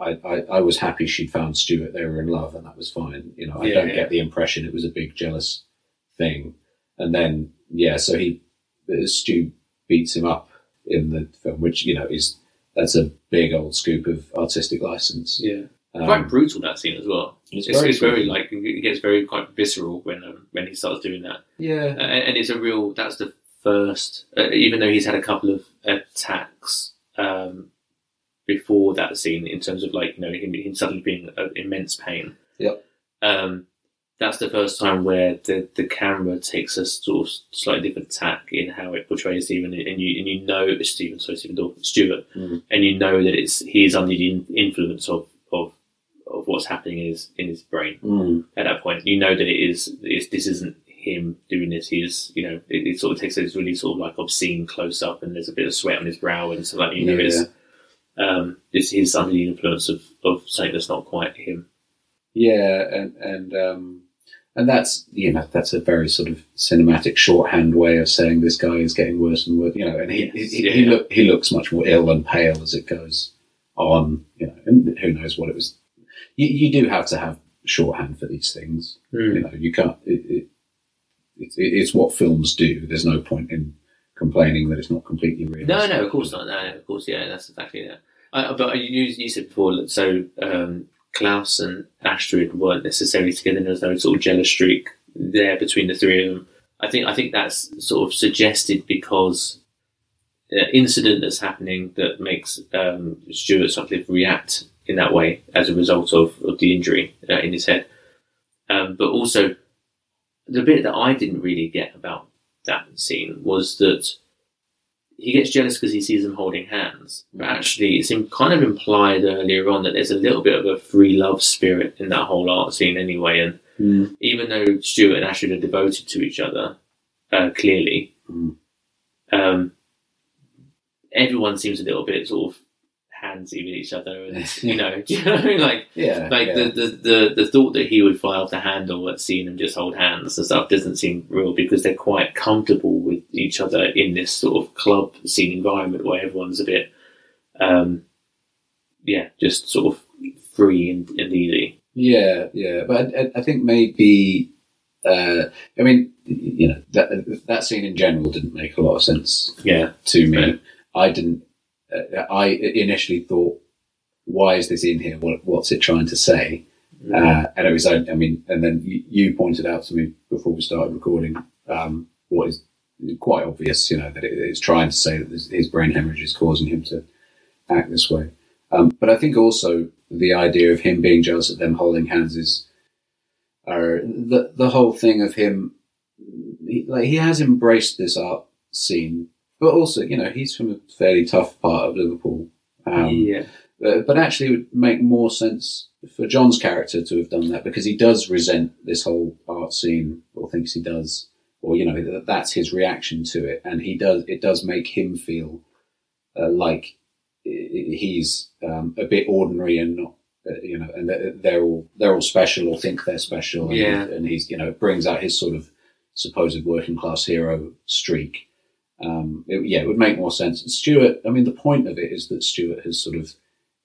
I, I, I was happy she'd found Stuart. They were in love, and that was fine. You know, I Yeah, don't yeah. get the impression it was a big jealous thing. And then, yeah, so he Stu beats him up in the film, which you know is that's a big old scoop of artistic license. Yeah. Um, quite brutal that scene as well. It's It's, very it's very like it gets very quite visceral when um, when he starts doing that. Yeah. And, and it's a real. That's the first. Uh, even though he's had a couple of attacks um, before that scene, in terms of like you know him, him suddenly being in immense pain. Yep. Um, that's the first time where the, the camera takes a sort of slightly different tack in how it portrays Stephen, and you and you know Stephen, sorry, Stephen Dorff, Stuart, Mm. and you know that it's he is under the influence of of of what's happening in his in his brain Mm. at that point. You know that it is it's, this isn't him doing this. He's you know it, it sort of takes this really sort of like obscene close up, and there's a bit of sweat on his brow, and so like you know it's um it's he's under the influence of of something that's not quite him. Yeah, and and um, and that's you know that's a very sort of cinematic shorthand way of saying this guy is getting worse and worse. You know, and he Yes, he, yeah, he, look he looks much more ill and pale as it goes on. You know, and who knows what it was. You, you do have to have shorthand for these things. Hmm. You know, you can't. It, it, it, it's what films do. There's no point in complaining that it's not completely real. No, no, of course not. No, of course, yeah, that's exactly that. I, but you, you said before, that so um, Klaus and Astrid weren't necessarily together. There was no sort of jealous streak there between the three of them. I think I think that's sort of suggested because the incident that's happening that makes um, Stuart Sutcliffe react in that way as a result of, of the injury uh, in his head. Um, but also, the bit that I didn't really get about that scene was that he gets jealous because he sees them holding hands. But actually, it's kind of implied earlier on that there's a little bit of a free love spirit in that whole art scene anyway. And Mm. even though Stuart and Astrid are devoted to each other, uh, clearly, Mm. um, everyone seems a little bit sort of handsy with each other, and you know, you know, like Yeah, like yeah. The, the the the thought that he would fly off the handle at seeing them just hold hands and stuff doesn't seem real because they're quite comfortable with each other in this sort of club scene environment where everyone's a bit, um, yeah, just sort of free and, and easy. Yeah, yeah, but I, I think maybe uh, I mean, you know, that that scene in general didn't make a lot of sense Yeah. to me. Right. I didn't. I initially thought, "Why is this in here? What, what's it trying to say?" Uh, and it was, I mean, and then you, pointed out to me before we started recording um, what is quite obvious, you know, that it, it's trying to say that his brain hemorrhage is causing him to act this way. Um, but I think also the idea of him being jealous at them holding hands is, uh, the the whole thing of him, he, like he has embraced this art scene, but also, you know, he's from a fairly tough part of Liverpool. Um, yeah. uh, but actually, it would make more sense for John's character to have done that because he does resent this whole art scene, or thinks he does, or you know that that's his reaction to it, and he does. It does make him feel uh, like he's um, a bit ordinary and not, uh, you know, and they're all they're all special or think they're special, and, Yeah. and he's you know brings out his sort of supposed working class hero streak. Um, it, yeah, it would make more sense. Stuart, I mean, the point of it is that Stuart has sort of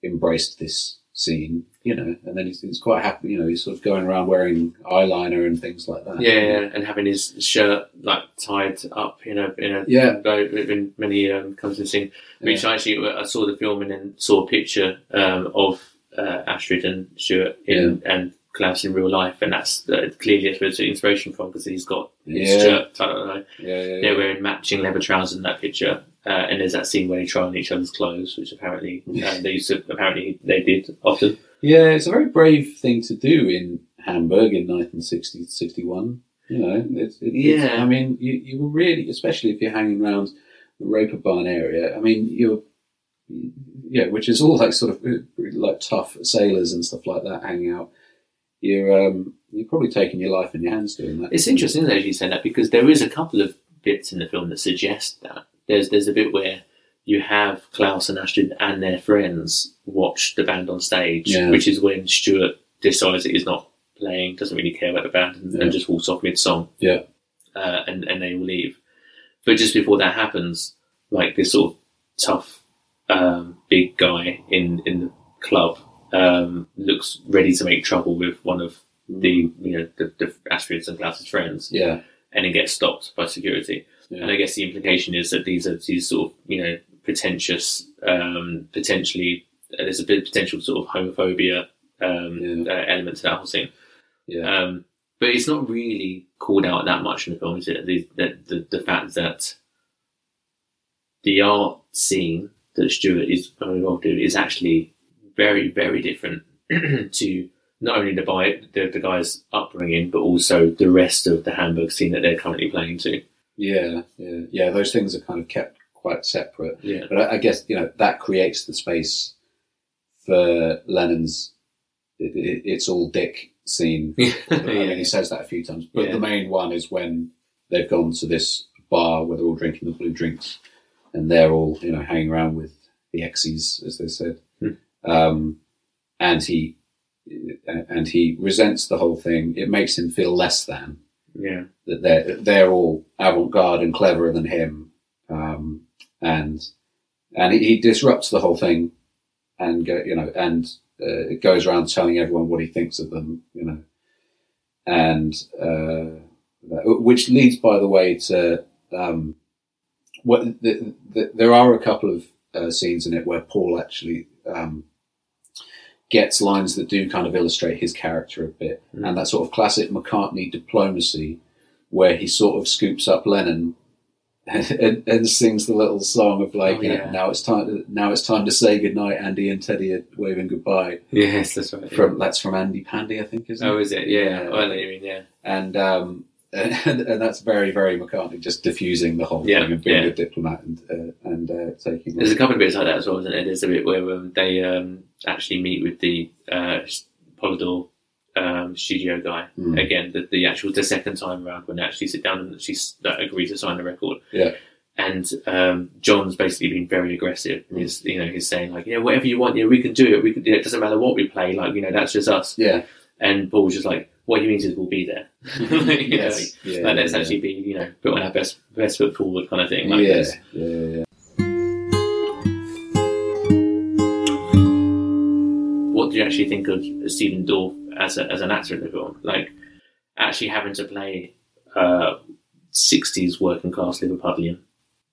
embraced this scene, you know, and then he's, he's quite happy, you know, he's sort of going around wearing eyeliner and things like that. Yeah, yeah, and having his shirt like tied up in a in a Yeah. in many um, comes to scene. Which Yeah. I actually I saw the film and then saw a picture um, of uh, Astrid and Stuart in and Klaus in real life, and that's uh, clearly a bit of inspiration from because he's got his Yeah. shirt tied up. Yeah, yeah, yeah. They're wearing matching leather trousers in that picture. Uh, and there's that scene where they try on each other's clothes, which apparently uh, they used to, apparently they did often. Yeah, it's a very brave thing to do in Hamburg in 1960, 61. You know, it's, it's, Yeah. I mean, you, you were really, especially if you're hanging around the Reeperbahn area, I mean, you're, yeah, which is all like sort of uh, like tough sailors and stuff like that hanging out. You're, um, you're probably taking your life in your hands doing that. It's interesting that you say that because there is a couple of bits in the film that suggest that. There's there's a bit where you have Klaus and Ashton and their friends watch the band on stage, Yeah. which is when Stuart decides that he's not playing, doesn't really care about the band, and, Yeah. and just walks off mid song, Yeah. uh, and and they all leave. But just before that happens, like this sort of tough um, big guy in in the club um, looks ready to make trouble with one of the you know the, the Astrid's and Klaus's friends Yeah. and it gets stopped by security. Yeah. And I guess the implication is that these are these sort of you know pretentious, um, potentially uh, there's a bit potential sort of homophobia um, Yeah. uh, element to that whole scene. Yeah. Um, but it's not really called out that much in the film, is it? The, the, the, the fact that the art scene that Stuart is involved in is actually very, very different to not only the, guy, the, the guy's upbringing, but also the rest of the Hamburg scene that they're currently playing to. Yeah, yeah, yeah. Those things are kind of kept quite separate. Yeah. But I, I guess you know that creates the space for Lennon's. It, it, it's all Dick scene. I mean, he says that a few times, but Yeah. the main one is when they've gone to this bar where they're all drinking the blue drinks, and they're all you know hanging around with the exis, as they said. Um, and he and he resents the whole thing. It makes him feel less than Yeah. that they're they're all avant-garde and cleverer than him, um, and and he, he disrupts the whole thing, and go, you know, and uh, goes around telling everyone what he thinks of them, you know, and uh, which leads, by the way, to um, what the, the, there are a couple of uh, scenes in it where Paul actually. Um, gets lines that do kind of illustrate his character a bit, and that sort of classic McCartney diplomacy, where he sort of scoops up Lennon and, and, and sings the little song of like, Oh, you know, now it's time. To, now it's time to say goodnight. Andy and Teddy are waving goodbye. Yes, that's right. From that's from Andy Pandy, I think, isn't oh, it? is it? Yeah. Oh, I know you mean, yeah. And um, and, and that's very very McCartney, just diffusing the whole Yeah, thing and being yeah. a diplomat and uh, and uh, taking. There's a couple of bits like that as well, isn't there? There's a bit where um, they um, actually meet with the uh, Polydor um, studio guy Hmm. again. The, the actual the second time around when they actually sit down and she's uh, agree to sign the record. Yeah. And um, John's basically been very aggressive. Hmm. He's you know he's saying like yeah whatever you want yeah we can do it we can do it. it doesn't matter what we play like you know that's just us. Yeah. And Paul's just like what he means is we'll be there. You know, Yeah, like, let's yeah, actually be you know put on our best best foot forward kind of thing. Like yeah, this. yeah, yeah, what do you actually think of Stephen Dorff as a, as an actor in the film? Like, actually having to play uh, 60s working class Liverpudlian.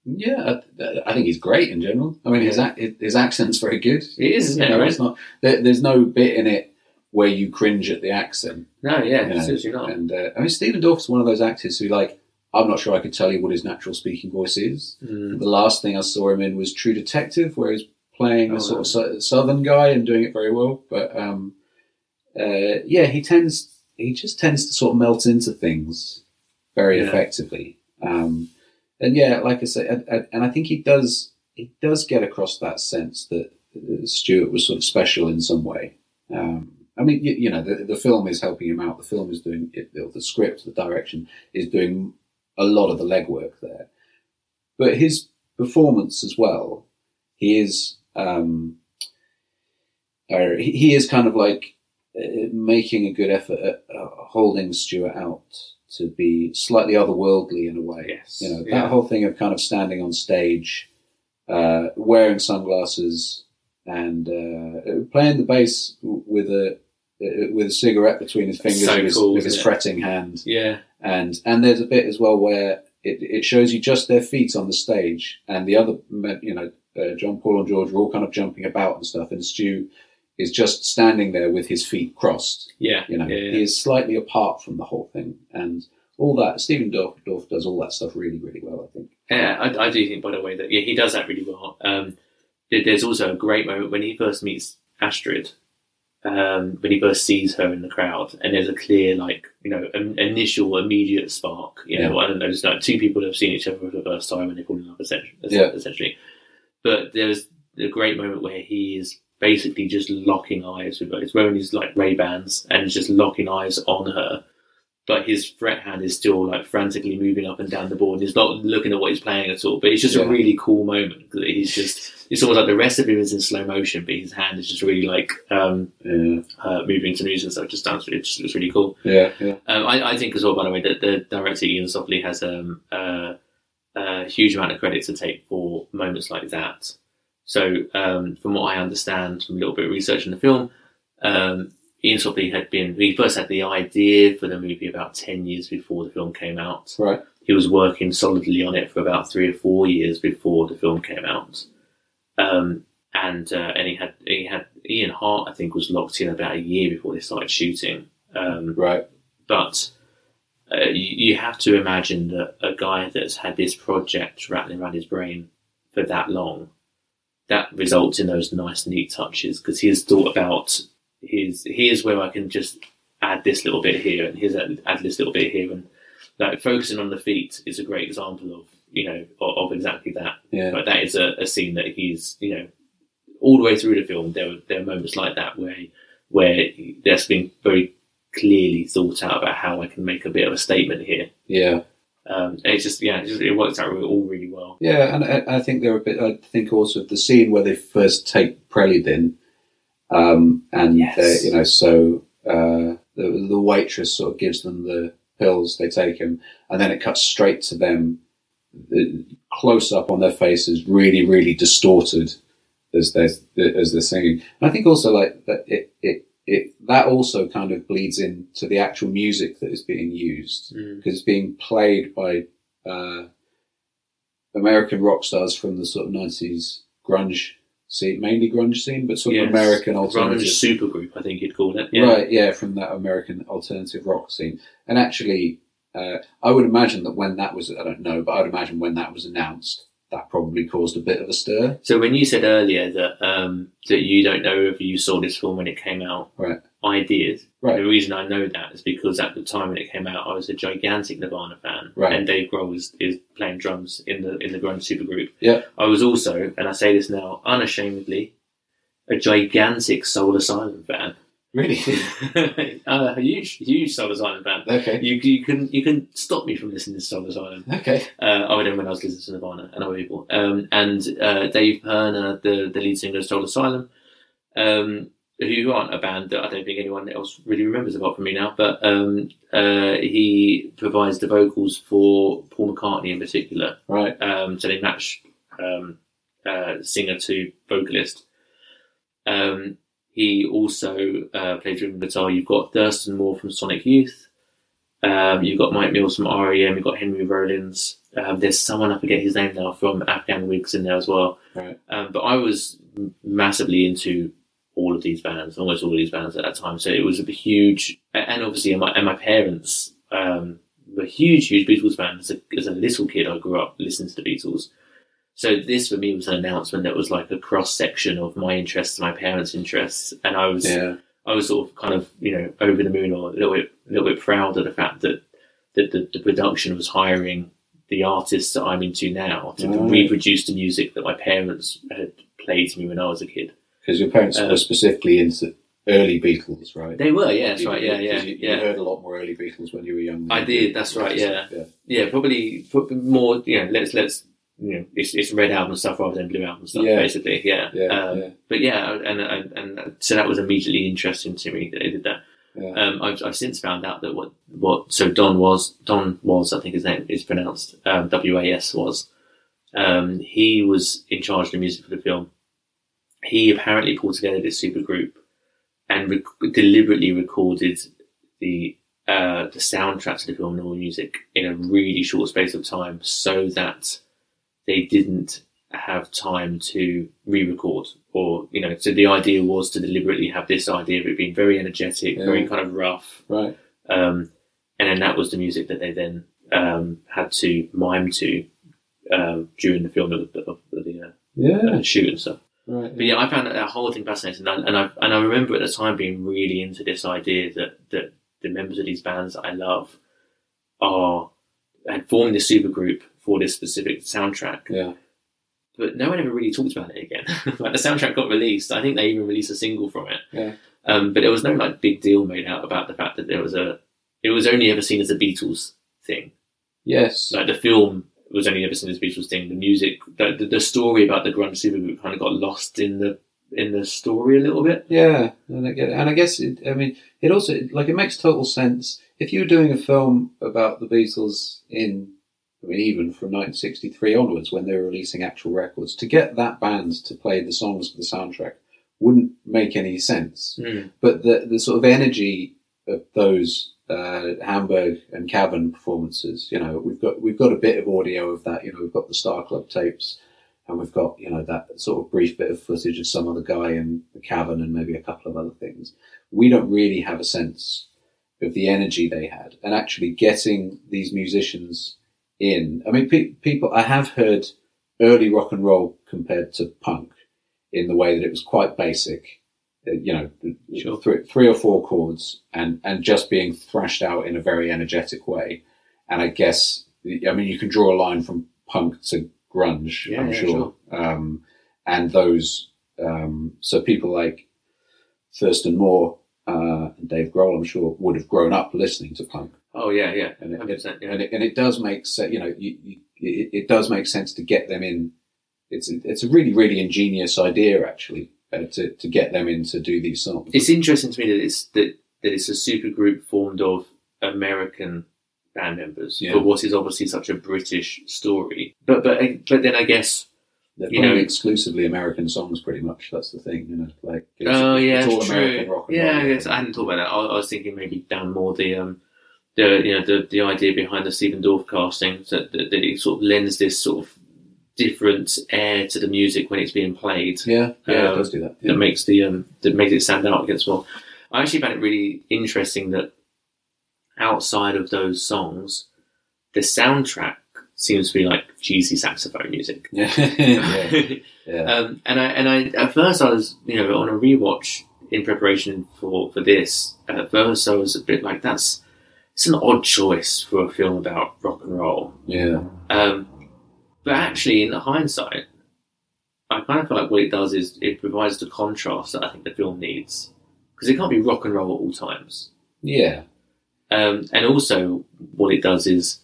Yeah, I, I think he's great in general. I mean, his his accent's very good. It is, isn't You it, know, right? it's not. There, there's no bit in it where you cringe at the accent. No, yeah, you know. seriously not. And uh, I mean, Stephen Dorff's one of those actors who, like, I'm not sure I could tell you what his natural speaking voice is. Mm. The last thing I saw him in was True Detective, where he's playing Oh, a sort of sou- southern guy and doing it very well. But um, uh, yeah, he tends he just tends to sort of melt into things very Yeah. effectively. Um, and yeah, like I say, and, and- and I think he does he does get across that sense that uh, Stuart was sort of special in some way. Um, I mean, you, you know, the, the film is helping him out. The film is doing it, the, the script, the direction is doing a lot of the legwork there. But his performance as well, he is um, uh, he, he is kind of like uh, making a good effort at uh, holding Stuart out to be slightly otherworldly in a way. Yes, You know, yeah. that whole thing of kind of standing on stage, uh, wearing sunglasses, and uh, playing the bass with a with a cigarette between his fingers So with, his, with his fretting hand. Yeah. And and there's a bit as well where it, it shows you just their feet on the stage, and the other, men, you know, uh, John Paul and George are all kind of jumping about and stuff, and Stu is just standing there with his feet crossed. Yeah, You know, yeah, yeah. he is slightly apart from the whole thing, and all that. Stephen Dorff, Dorff does all that stuff really, really well. I think. Yeah, I, I do think, by the way, that yeah, he does that really well. Um, there's also a great moment when he first meets Astrid, um, when he first sees her in the crowd, and there's a clear, like, you know, an initial, immediate spark. You know, Yeah. I don't know, it's like two people have seen each other for the first time and they fall in love, essentially. Yeah. essentially. But there's a great moment where he is basically just locking eyes with her. He's wearing his like Ray Bans and he's just locking eyes on her. But his fret hand is still like frantically moving up and down the board. And he's not looking at what he's playing at all. But it's just Yeah. a really cool moment. He's just it's almost like the rest of him is in slow motion, but his hand is just really like um, Yeah, uh, moving to music and stuff. It just sounds it just looks really cool. yeah, yeah. Um, I, I think as well, by the way, that the director Iain Softley has um, uh, a huge amount of credit to take for moments like that. So, um, from what I understand from a little bit of research in the film, Iain Softley had been, he first had the idea for the movie about 10 years before the film came out. Right. He was working solidly on it for about three or four years before the film came out. Um, and, uh, and he had, he had, Ian Hart, I think, was locked in about a year before they started shooting. Um, Right. but uh, you, you have to imagine that a guy that's had this project rattling around his brain for that long, that results in those nice, neat touches because he has thought about his. Here's where I can just add this little bit here, and here's add, add this little bit here, and like focusing on the feet is a great example of you know of, of exactly that. Yeah. But that is a, a scene that he's you know all the way through the film. There were there are moments like that where where there's been very clearly thought out about how I can make a bit of a statement here. Yeah. Um, it's just yeah, it, just, it works out really, all really well. Yeah, and I, I think there are a bit. I think also the scene where they first take Preludin, um, and Yes. they- you know, so uh, the the waitress sort of gives them the pills, they take them, and then it cuts straight to them, the close up on their faces, really, really distorted as they're as they're singing. And I think also like that it it. It, that also kind of bleeds into the actual music that is being used Mm. because it's being played by uh, American rock stars from the sort of nineties grunge scene, mainly grunge scene, but sort of Yes. American Grunge alternative. supergroup, I think you'd call it. Yeah. Right, yeah, from that American alternative rock scene. And actually, uh, I would imagine that when that was, I don't know, but I would imagine when that was announced, that probably caused a bit of a stir. So when you said earlier that um, that you don't know if you saw this film when it came out, Right. I did. Right. The reason I know that is because at the time when it came out, I was a gigantic Nirvana fan, Right. and Dave Grohl is, is playing drums in the in the grunge supergroup. Yeah. I was also, and I say this now unashamedly, a gigantic Soul Asylum fan. Really? uh, a huge, huge Soul Asylum fan. Okay. You, you can you can stop me from listening to Soul Asylum. Okay. Uh, I would when I was listening to Nirvana and other people. Um, and uh, Dave Pirner, the, the lead singer of Soul Asylum, um, who aren't a band that I don't think anyone else really remembers apart from me now, but um, uh, he provides the vocals for Paul McCartney in particular. Right. Um, so they match um, uh, singer to vocalist. Um, he also uh, plays rhythm guitar. You've got Thurston Moore from Sonic Youth. Um, you've got Mike Mills from REM. You've got Henry Rollins. Um, there's someone I forget his name now from Afghan Whigs in there as well. Right. Um, but I was massively into all of these bands, almost all of these bands at that time. So it was a huge, and obviously, and my, and my parents um, were huge, huge Beatles fans. As a, as a little kid, I grew up listening to the Beatles. So this for me was an announcement that was like a cross section of my interests, my parents' interests, and I was Yeah. I was sort of kind of you know over the moon or a little bit a little bit proud of the fact that that the, the production was hiring the artists that I'm into now to Right. reproduce the music that my parents had played to me when I was a kid. Because your parents Uh, were specifically into early Beatles, right? They were, yeah, that's You- right, yeah, you- yeah, you, yeah. You heard a lot more early Beatles when you were young. I did, that's right, yeah. yeah. Yeah, probably, more. You know, let's let's you know, it's, it's red album stuff rather than blue album stuff, Yeah. basically. Yeah, Yeah, um, yeah. But yeah, and, and and so that was immediately interesting to me that they did that. Yeah. Um, I've, I've since found out that what what so Don Was Don Was I think his name is pronounced um, W A S was. Um, he was in charge of the music for the film. He apparently pulled together this super group and rec- deliberately recorded the uh, the soundtrack to the film and all the music in a really short space of time, so that they didn't have time to re-record or you know. So the idea was to deliberately have this idea of it being very energetic, very kind of rough, Right. um, and then that was the music that they then um, had to mime to um, during the film of the, of the uh, Yeah. uh, shoot and stuff. Right. But yeah, I found that, whole thing fascinating, and I, and I and I remember at the time being really into this idea that that the members of these bands that I love are had formed this super group for this specific soundtrack. Yeah. But no one ever really talked about it again. like the soundtrack got released, I think they even released a single from it. Yeah. Um, but there was no like big deal made out about the fact that there was a. It was only ever seen as a Beatles thing. Yes. Like the film was only ever seen as Beatles thing. The music, the, the, the story about the grunge supergroup kind of got lost in the in the story a little bit. Yeah, and I get, and I guess it, I mean it also like it makes total sense if you were doing a film about the Beatles in I mean even from 1963 onwards when they were releasing actual records to get that band to play the songs for the soundtrack wouldn't make any sense. Mm. But the the sort of energy of those uh, Hamburg and Cavern performances, you know, we've got we've got a bit of audio of that. You know, we've got the Star Club tapes, and we've got you know that sort of brief bit of footage of some other guy in the Cavern and maybe a couple of other things. We don't really have a sense of the energy they had, and actually getting these musicians in. I mean, pe- people. I have heard early rock and roll compared to punk in the way that it was quite basic. Uh, You know, Sure. three, three or four chords and, and just being thrashed out in a very energetic way. And I guess, I mean, you can draw a line from punk to grunge, Yeah, I'm yeah, sure. Um, and those, um, so people like Thurston Moore uh, and Dave Grohl, I'm sure, would have grown up listening to punk. Oh yeah, yeah, And it, percent. Yeah. and it, and it does make sense, you know, you, you, it, it does make sense to get them in. It's a, it's a really, really ingenious idea, actually, uh, to, to get them in to do these songs. It's interesting to me that it's that that it's a super group formed of American band members Yeah. for what is obviously such a British story. But but but then I guess They're you know- exclusively American songs, pretty much. That's the thing, you know. Like, it's, oh yeah, it's all true. American rock and yeah, roll. I, guess I hadn't thought about that. I, I was thinking maybe down more the um the you know the the idea behind the Stephen Dorff casting that that, that it sort of lends this sort of different air to the music when it's being played. Yeah, yeah, it Um, does do that. that makes the um that makes it stand out against more. I actually found it really interesting that outside of those songs, the soundtrack seems to be like cheesy saxophone music. Yeah, yeah, yeah. Um, and I and I at first I was you know on a rewatch in preparation for for this. At first I was a bit like that's it's an odd choice for a film about rock and roll. yeah. Actually, in hindsight, I kind of feel like what it does is it provides the contrast that I think the film needs because it can't be rock and roll at all times. Yeah. Um, and also, what it does is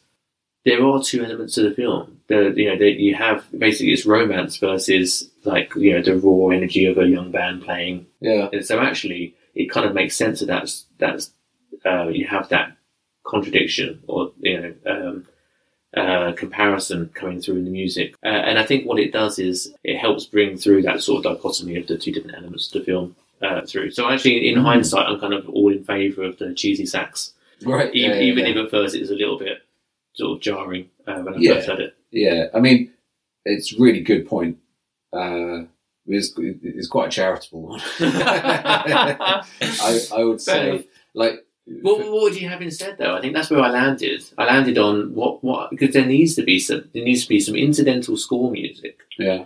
there are two elements to the film. The you know that you have basically it's romance versus like you know the raw energy of a young band playing. Yeah. And so actually, it kind of makes sense that that's that's uh, you have that contradiction or you know um, uh, comparison coming through in the music. Uh, and I think what it does is it helps bring through that sort of dichotomy of the two different elements of the film uh, through. So actually, in hindsight, I'm kind of all in favour of the cheesy sax Right, E- yeah, even yeah. if at first it was a little bit sort of jarring uh, when I Yeah. first heard it. Yeah, I mean, it's really good point. Uh, it's, it's quite a charitable one. I, I would Fair say, enough. like, What, what would you have instead, though? I think that's where I landed. I landed on what what because there needs to be some there needs to be some incidental score music, yeah,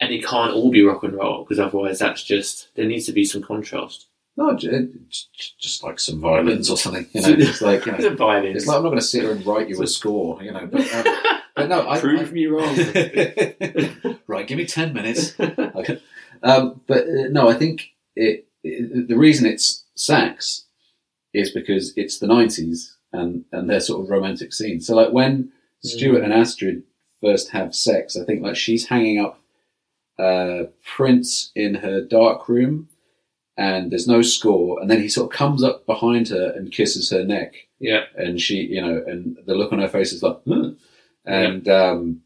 and it can't all be rock and roll because otherwise that's just there needs to be some contrast. no, just like some violins or something. You know, it's like you know, violins. It's like I'm not going to sit here and write you a score. You know, but, um, but no, I, Prove I, me wrong. right, give me ten minutes. Okay. Um, but uh, no, I think it, it. The reason it's sax is because it's the '90s and and their sort of romantic scene. So like when Stuart and Astrid first have sex, I think like she's hanging up uh, prints in her dark room, and there's no score, and then he sort of comes up behind her and kisses her neck, yeah, and she, you know, and the look on her face is like, huh. and um,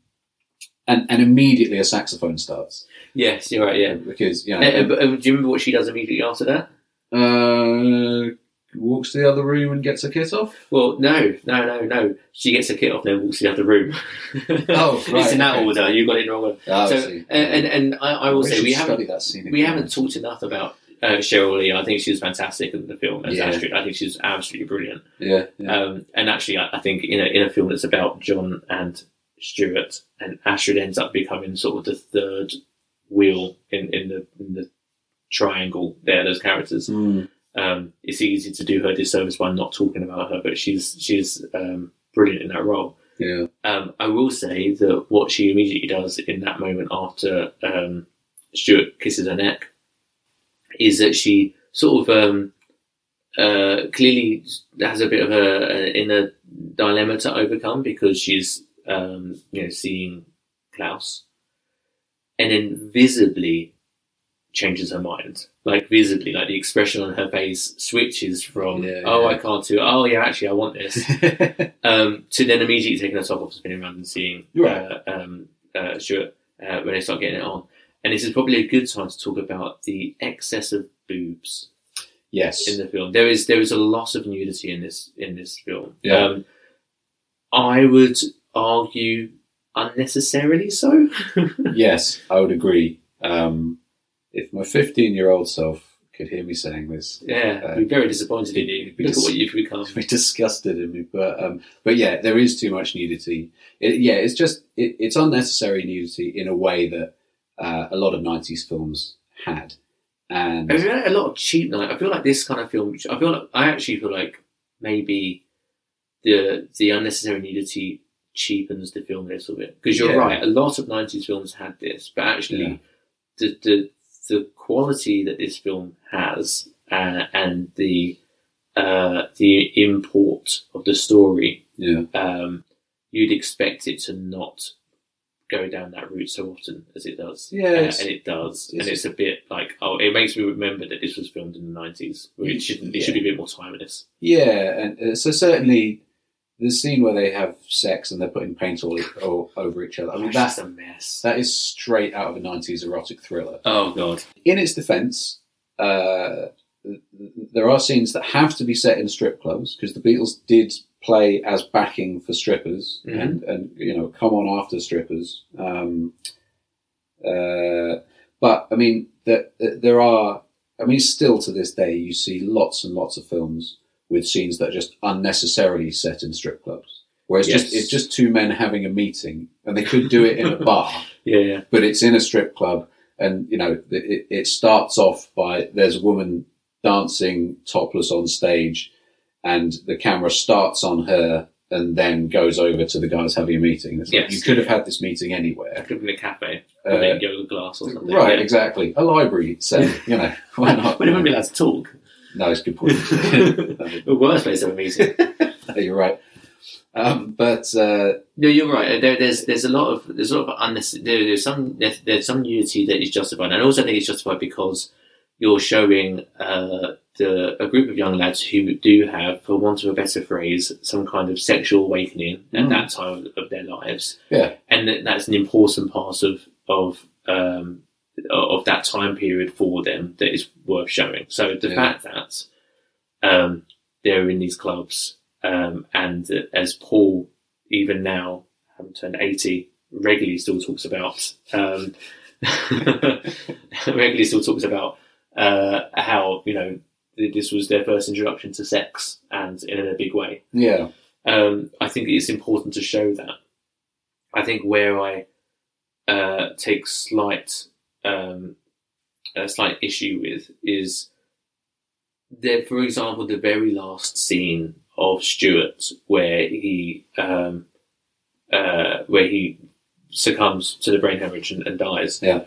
and and immediately a saxophone starts yes, you're right. Yeah. because you Uh, know, uh, but, uh, do you remember what she does immediately after that? uh, walks to the other room and gets a kiss off. Well, no, no, no, no. She gets a kit off, then walks to the other room. Oh, right, it's in that okay. order. You got it wrong. Oh, so, and and, and I, I will We say we haven't we haven't talked enough about uh, Sheryl Lee. I think she's fantastic in the film as Yeah. Astrid. I think she's absolutely brilliant. Yeah, yeah. Um, and actually, I, I think in a, in a film that's about John and Stuart, and Astrid ends up becoming sort of the third wheel in, in the in the triangle there. Those characters. Mm. Um, it's easy to do her disservice by not talking about her, but she's she's um, brilliant in that role. yeah. Um, I will say that what she immediately does in that moment after um, Stuart kisses her neck is that she sort of um, uh, clearly has a bit of a, a inner dilemma to overcome because she's um, you know seeing Klaus, and then visibly changes her mind. Like visibly, like the expression on her face switches from Yeah, "Oh, yeah. I can't do," "Oh, yeah, actually, I want this," um, to then immediately taking her top off, spinning around and seeing Right. uh, um, uh, Stuart uh, when they start getting it on. And this is probably a good time to talk about the excess of boobs yes. in the film. There is there is a lot of nudity in this in this film. Yeah. Um, I would argue unnecessarily so. yes, I would agree. Um, if my 15 year old self could hear me saying this, yeah, Uh, I'd be very disappointed in you. be Look at what you've become. be disgusted in me. But um, but yeah, there is too much nudity. It, yeah, it's just it, it's unnecessary nudity in a way that uh, a lot of 90s films had. And I feel like a lot of cheap night. I feel like this kind of film. I feel like I actually feel like maybe the the unnecessary nudity cheapens the film a little bit because you're Yeah. right. A lot of nineties films had this, but actually Yeah. the the the quality that this film has uh, and the uh, the import of the story, yeah, um, you'd expect it to not go down that route so often as it does. Yeah, Uh, and it does, it's- and it's a bit like oh, it makes me remember that this was filmed in the nineties. It shouldn't. It should be a bit more timeless. yeah, and uh, so certainly the scene where they have sex and they're putting paint all, all over each other. I mean, That's a mess. that is straight out of a 90s erotic thriller. Oh god. in its defense, uh, there are scenes that have to be set in strip clubs because the Beatles did play as backing for strippers Mhm. and, and you know come on after strippers. Um, uh, but I mean, there, there are. I mean, still to this day, you see lots and lots of films with scenes that are just unnecessarily set in strip clubs, where it's just it's just two men having a meeting, and they could do it in a bar Yeah, yeah. but it's in a strip club, and you know it, it starts off by there's a woman dancing topless on stage, and the camera starts on her and then goes over to the guys having a meeting. It's like, Yes. you could have had this meeting anywhere. Could have been a cafe, Uh, a yoga glass or something. Right, yeah. exactly. A library, say, you know, why not? But it wouldn't be allowed to talk. No, it's a good point. the worst place to have a meeting. No, You're right. Um, but uh, No, you're right. There, there's there's a lot of there's a lot of unnecessary. There, there's some there's, there's some nudity that is justified, and I also think it's justified because you're showing uh, the a group of young lads who do have, for want of a better phrase, some kind of sexual awakening at Mm. that time of their lives, yeah, and that's an important part of of um, of that time period for them that is worth showing. So the Yeah. fact that um, they're in these clubs, um, and as Paul, even now, having turned eighty, regularly still talks about um, regularly still talks about uh, how you know this was their first introduction to sex and in a big way. Yeah. Um, I think it's important to show that. I think where I uh, take slight um, a slight issue with is that, for example, the very last scene of Stuart where he um, uh, where he succumbs to the brain hemorrhage and, and dies. Yeah.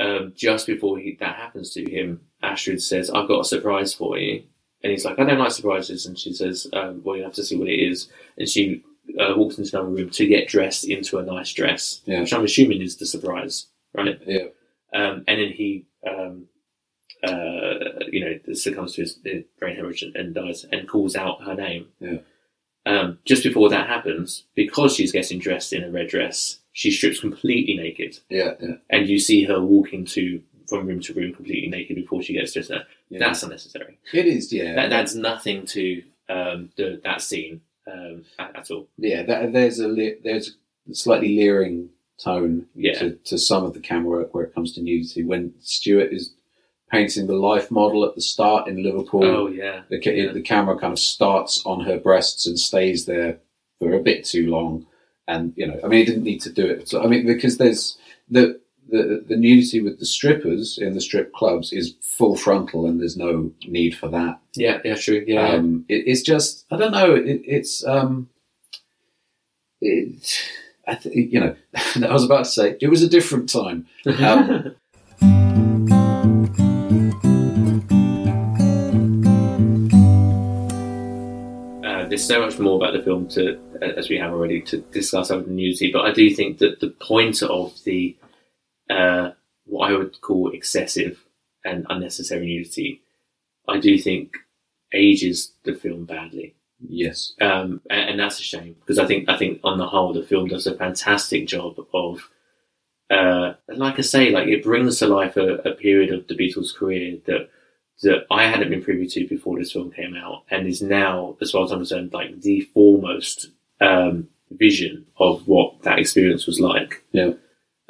Um, just before he, that happens to him, Astrid says, "I've got a surprise for you," and he's like, "I don't like surprises," and she says, um, "Well, you have to see what it is," and she uh, walks into another room to get dressed into a nice dress, Yeah. which I'm assuming is the surprise, right? Yeah. Um, and then he, um, uh, you know, succumbs to his uh, brain hemorrhage and, and dies, and calls out her name. Yeah. Um, just before that happens, because she's getting dressed in a red dress, she strips completely naked, Yeah. Yeah. and you see her walking to from room to room completely naked before she gets dressed. There, Yeah. that's unnecessary. It is. Yeah. That, that's nothing to um, the, that scene um, at, at all. yeah. That, there's a le- there's a slightly leering tone Yeah. to, to some of the camera work where it comes to nudity. When Stuart is painting the life model at the start in Liverpool, Oh yeah, the, ca- yeah. the camera kind of starts on her breasts and stays there for a bit too long. And you know, I mean, he didn't need to do it. So I mean, because there's the the the nudity with the strippers in the strip clubs is full frontal, and there's no need for that. yeah, yeah, true, yeah. yeah. Um, it, it's just I don't know. It, it's um, it, I th- you know, I was about to say it was a different time. Um, Uh, there's so much more about the film to, as we have already, to discuss over the nudity. But I do think that the point of the uh, what I would call excessive and unnecessary nudity, I do think ages the film badly, yes, um, and, and that's a shame because I think I think on the whole the film does a fantastic job of, uh, like I say, like it brings to life a, a period of the Beatles' career that that I hadn't been privy to before this film came out, and is now, as far as I'm concerned, like the foremost um, vision of what that experience was like. yeah,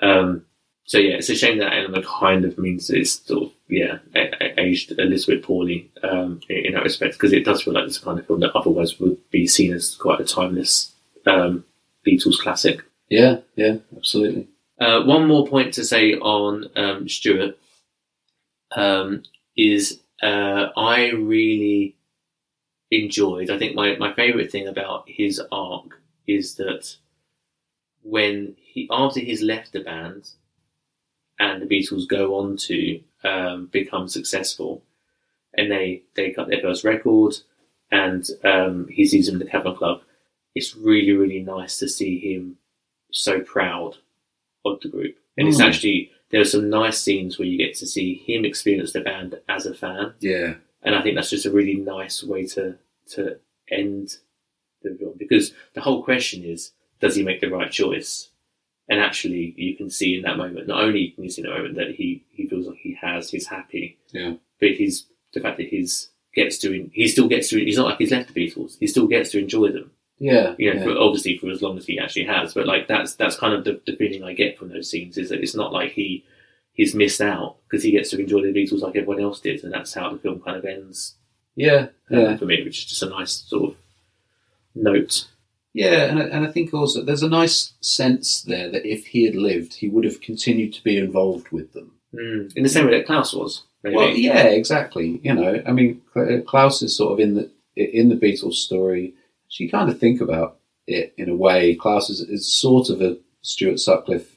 Um, so yeah, it's a shame that element kind of means that it's sort of yeah aged a little bit poorly um, in, that respect because it does feel like the kind of film that otherwise would be seen as quite a timeless um, Beatles classic. yeah, yeah, absolutely. Uh, one more point to say on um, Stuart um, is uh, I really enjoyed. I think my, my favourite thing about his arc is that when he after he's left the band and the Beatles go on to um, become successful and they they got their first record and um, he sees them in the Cavern Club. It's really really nice to see him so proud of the group. And it's Mm. actually there are some nice scenes where you get to see him experience the band as a fan, Yeah, and I think that's just a really nice way to to end the film because the whole question is does he make the right choice? And actually, you can see in that moment not only can you see in that moment that he he feels like he has, he's happy, yeah, but he's the fact that he's gets to he still gets to he's not like he's left the Beatles, he still gets to enjoy them yeah, you know, yeah. for, obviously for as long as he actually has. But like that's that's kind of the, the feeling I get from those scenes is that it's not like he he's missed out because he gets to enjoy the Beatles like everyone else did, and that's how the film kind of ends yeah, um, yeah. for me, which is just a nice sort of note. Yeah, and I, and I think also there's a nice sense there that if he had lived, he would have continued to be involved with them. Mm. In the same way that Klaus was, maybe. Well, yeah, exactly. You know, I mean, Klaus is sort of in the in the Beatles story. So you kind of think about it in a way. Klaus is, is sort of a Stuart Sutcliffe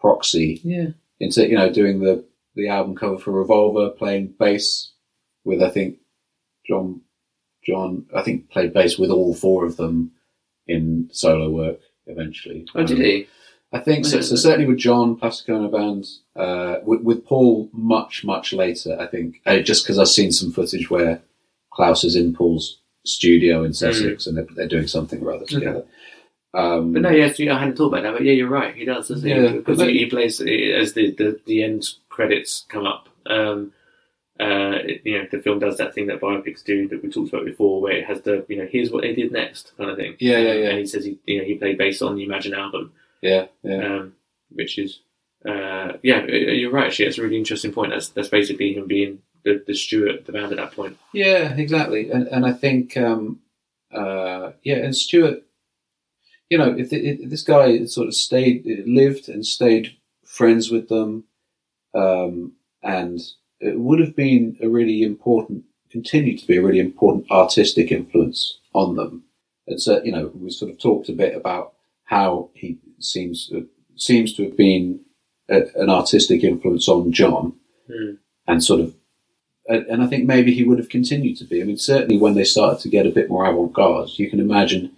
proxy yeah, into you know doing the the album cover for Revolver, playing bass with I think John John I think played bass with all four of them in solo work eventually. Oh, did Um, he? I think so. So certainly with John Plastic Ono Band, uh, with, with Paul much much later. I think uh, just because I've seen some footage where Klaus is in Paul's studio in Sussex and they're, they're doing something or other together. Um, But no, yes, I hadn't thought about that. But yeah, you're right. He does, doesn't Yeah, he? Because he, he plays as the, the, the end credits come up. Um, uh, it- you know, the film does that thing that biopics do that we talked about before, where it has the, you know, here's what they did next kind of thing. Yeah, yeah, yeah. And he says he, you know, he played based on the Imagine album, Yeah, yeah. um, which is, uh, yeah, you're right. Actually, that's a really interesting point. That's that's basically him being the, the steward, the band at that point. Yeah, exactly. And and I think um, uh, yeah, and Stuart, you know, if, if this guy sort of stayed, lived and stayed friends with them, um, and it would have been a really important, continued to be a really important artistic influence on them. And so, you know, we sort of talked a bit about how he seems seems to have been a, an artistic influence on John, Hmm. and sort of and and I think maybe he would have continued to be. I mean, certainly when they started to get a bit more avant-garde, you can imagine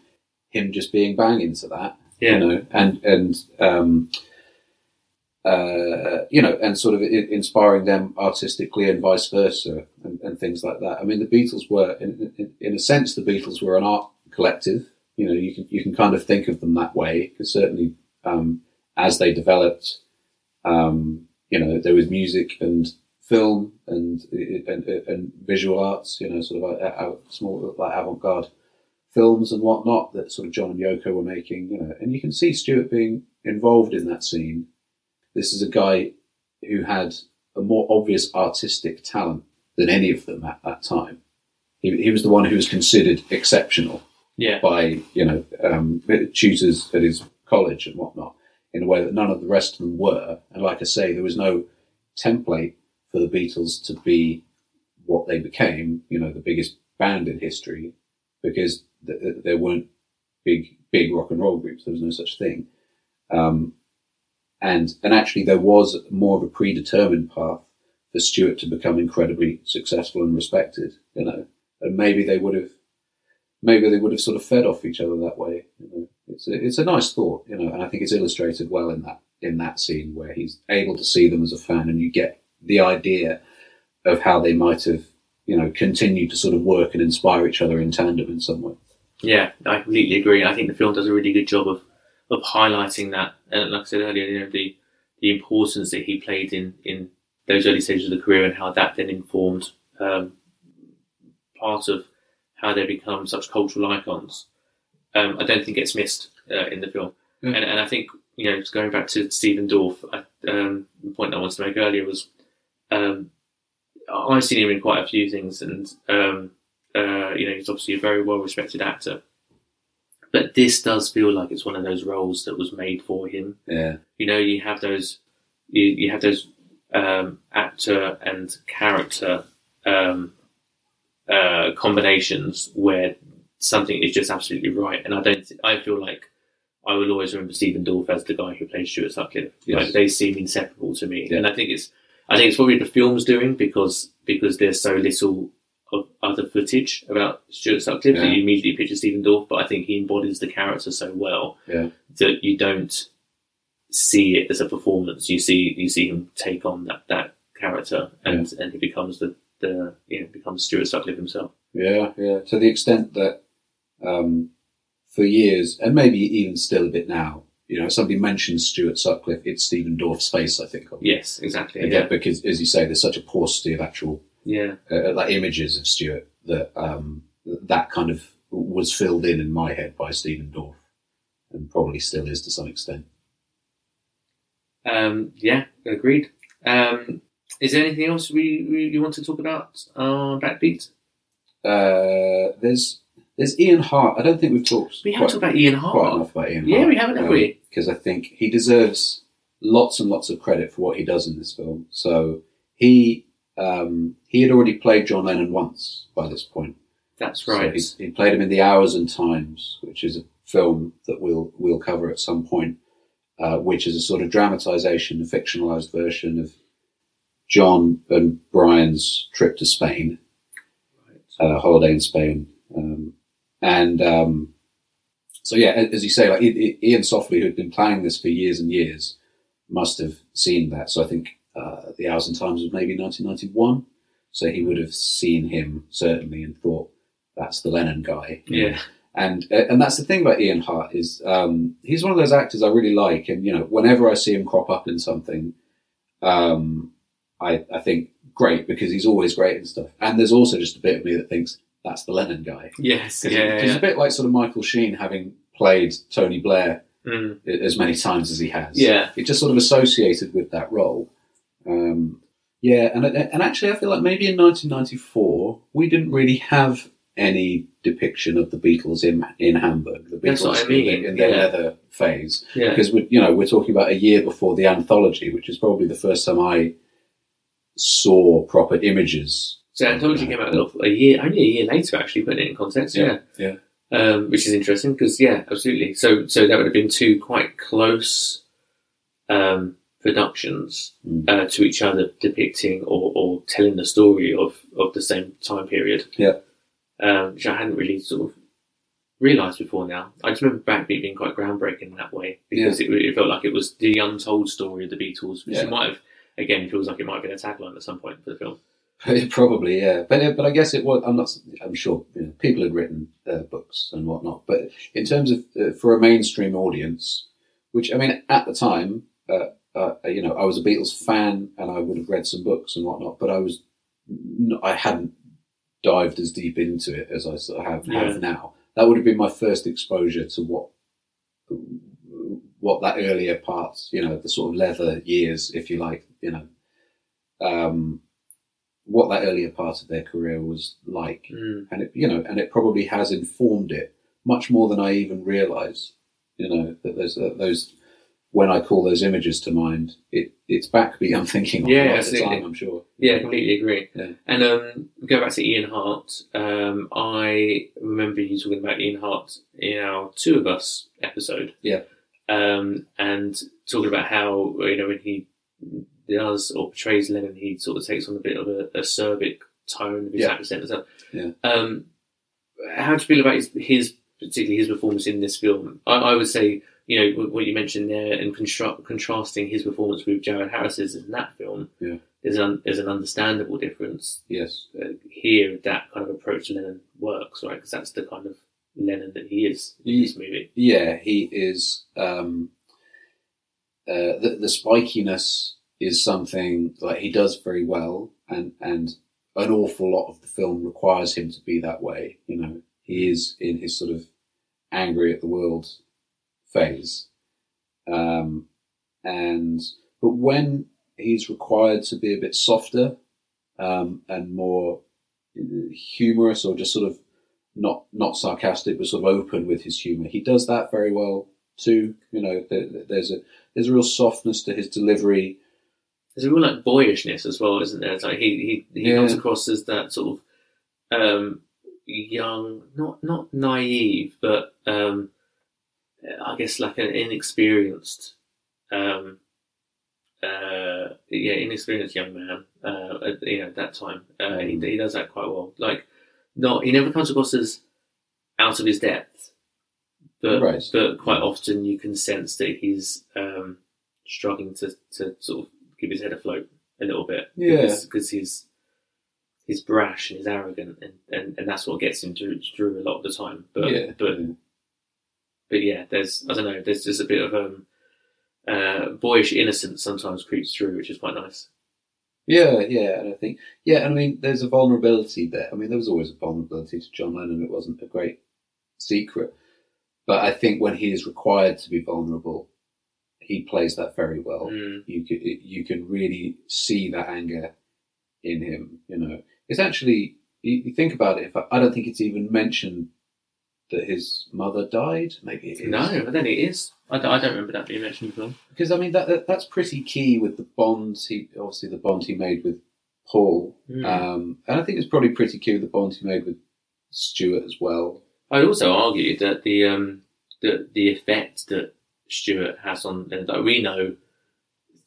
him just being bang into that, Yeah. you know, and and um, uh, you know, and sort of inspiring them artistically and vice versa, and, and things like that. I mean, the Beatles were, in, in, in a sense, the Beatles were an art collective. You know, you can you can kind of think of them that way because certainly um, as they developed, um, you know, there was music and film and and, and visual arts. You know, sort of uh, small like avant-garde films and whatnot that sort of John and Yoko were making. You know, and you can see Stuart being involved in that scene. This is a guy who had a more obvious artistic talent than any of them at that time. He, he was the one who was considered exceptional Yeah. by you know um, tutors at his college and whatnot in a way that none of the rest of them were. And like I say, there was no template for the Beatles to be what they became. You know, the biggest band in history because th- th- there weren't big big rock and roll groups. There was no such thing. Um, and and actually, there was more of a predetermined path for Stuart to become incredibly successful and respected. You know, and maybe they would have maybe they would have sort of fed off each other that way. You know, it's a, it's a nice thought, you know, and I think it's illustrated well in that in that scene where he's able to see them as a fan, and you get the idea of how they might have, you know, continued to sort of work and inspire each other in tandem in some way. Yeah, I completely agree. I think the film does a really good job of of highlighting that, and like I said earlier, you know, the the importance that he played in in those early stages of the career, and how that then informed um, part of how they become such cultural icons. Um, I don't think it's missed uh, in the film, Mm. and and I think you know, going back to Stephen Dorff, I, um, the point I wanted to make earlier was um, I've seen him in quite a few things, and um, uh, you know, he's obviously a very well respected actor. But this does feel like it's one of those roles that was made for him. Yeah, You know, you have those, you, you have those um, actor and character um, uh, combinations where something is just absolutely right. And I don't, I feel like I will always remember Stephen Dorff as the guy who plays Stuart Sutcliffe. Yes. Like they seem inseparable to me, Yeah. and I think it's, I think it's probably the film's doing because because there's so little of other footage about Stuart Sutcliffe that Yeah. you immediately picture Stephen Dorff, but I think he embodies the character so well yeah, that you don't see it as a performance. You see you see him take on that, that character and, and he becomes the, the you know becomes Stuart Sutcliffe himself. yeah, yeah. To the extent that um, for years, and maybe even still a bit now, you know, somebody mentions Stuart Sutcliffe, it's Stephen Dorff's face, I think. of. Yes, exactly. Again, Yeah, because as you say, there's such a paucity of actual yeah, uh, like images of Stuart that um, that kind of was filled in in my head by Stephen Dorff, and probably still is to some extent. um, yeah. Agreed. Um, is there anything else we, we you want to talk about on Backbeat? Uh, there's there's Ian Hart. I don't think we've talked. We haven't talked about Ian Hart. quite enough about Ian Hart. Yeah, we haven't, have we? Because I think he deserves lots and lots of credit for what he does in this film. So he um, he had already played John Lennon once by this point. That's So right. he, he played him in The Hours and Times, which is a film that we'll we'll cover at some point, uh, which is a sort of dramatization, a fictionalized version of John and Brian's trip to Spain, uh, holiday in Spain, um, and um, so yeah, as you say, like Iain Softley, who had been planning this for years and years, must have seen that. So I think uh, The Hours and Times was maybe 1991. So he would have seen him certainly and thought that's the Lennon guy. Yeah. And uh, and that's the thing about Ian Hart is um, he's one of those actors I really like, and you know whenever I see him crop up in something, um, I I think great because he's always great and stuff. And there's also just a bit of me that thinks that's the Lennon guy. Yes, yeah, it's yeah. a bit like sort of Michael Sheen having played Tony Blair Mm. as many times as he has. Yeah. It just sort of associated with that role. Um, yeah, and and actually, I feel like maybe in 1994 we didn't really have any depiction of the Beatles in in Hamburg. The Beatles That's what I in mean, their- in their yeah. leather phase. Yeah. Because we, you know we're talking about a year before the anthology, which is probably the first time I saw proper images. So Anthology came out a, a year, only a year later, actually, putting it in context. Yeah, yeah. um, which is interesting because yeah, absolutely. So so that would have been two quite close um, productions Mm. uh, to each other, depicting or, or telling the story of of the same time period. Yeah. um, which I hadn't really sort of realised before now. I just remember Backbeat being quite groundbreaking in that way because it, it felt like it was the untold story of the Beatles, which Yeah. it might have, again, feels like it might have been a tagline at some point for the film. Probably, yeah. But but I guess it was. I'm not. I'm sure you know, people had written uh, books and whatnot. But in terms of uh, for a mainstream audience, which I mean, at the time, uh, uh, you know, I was a Beatles fan and I would have read some books and whatnot. But I was, I hadn't dived as deep into it as I sort of have, Yeah. have now. That would have been my first exposure to what what that earlier part, you know, the sort of leather years, if you like, you know. Um, what that earlier part of their career was like, Mm. and it, you know, and it probably has informed it much more than I even realise. You know that there's uh, those when I call those images to mind, it it's backbeat I'm thinking of Yeah, a lot the absolutely. time. I'm sure. Yeah, completely agree. Yeah. And um, go back to Ian Hart. Um, I remember you talking about Ian Hart in our Two of Us episode. Yeah. Um, and talking about how you know when he does or portrays Lennon, he sort of takes on a bit of a acerbic tone of his Yeah. accent and stuff. Yeah. Um, how do you feel about his, his particularly his performance in this film? I, I would say, you know, what- you mentioned there, and constru- contrasting his performance with Jared Harris's in that film, Yeah. there's an there's an understandable difference Yes. uh, here. That kind of approach to Lennon works, right? Because that's the kind of Lennon that he is in Ye- this movie. Yeah, he is. Um, uh, the, the spikiness is something like he does very well, and and an awful lot of the film requires him to be that way. You know, he is in his sort of angry at the world phase, um, and but when he's required to be a bit softer um, and more humorous, or just sort of not not sarcastic, but sort of open with his humour. He does that very well too. You know, there, there's a there's a real softness to his delivery. There's a real like boyishness as well, isn't there? It's like he he, he Yeah. comes across as that sort of um, young, not not naive, but um, I guess like an inexperienced, um, uh, yeah, inexperienced young man. Uh, at, you know, at that time, uh, he he does that quite well. Like, not he never comes across as out of his depth, but Right. but quite often you can sense that he's um, struggling to, to sort of keep his head afloat a little bit. Yeah. Because, because he's he's brash and he's arrogant, and, and, and that's what gets him through, through a lot of the time. But Yeah, but yeah. But yeah, there's I don't know. There's just a bit of um uh, boyish innocence sometimes creeps through, which is quite nice. Yeah, yeah, and I think yeah, and I mean, there's a vulnerability there. I mean, there was always a vulnerability to John Lennon. It wasn't a great secret, but I think when he is required to be vulnerable, he plays that very well. Mm. You can you can really see that anger in him. You know, it's actually you, you think about it. If I, I don't think it's even mentioned that his mother died. Maybe it is. No, don't think it is. I don't, I don't remember that being mentioned before. because I mean that, that that's pretty key with the bond he obviously the bond he made with Paul, Mm. um, and I think it's probably pretty key with the bond he made with Stuart as well. I'd also argue that the um, the the effect that Stuart has on that we know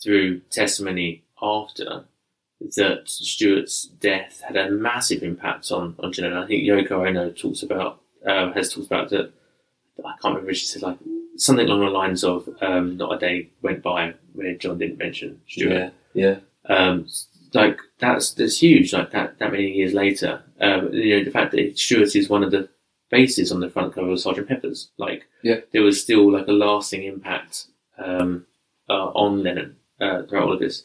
through testimony after that Stuart's death had a massive impact on on. Lennon. I think Yoko Ono talks about um, has talked about that. I can't remember. if She said like something along the lines of um, "Not a day went by where John didn't mention Stuart." yeah, um, like that's that's huge. Like that that many years later, um, you know, the fact that Stuart is one of the faces on the front cover of Sergeant Pepper's, like Yeah. there was still like a lasting impact um, uh, on Lennon uh, throughout all of this.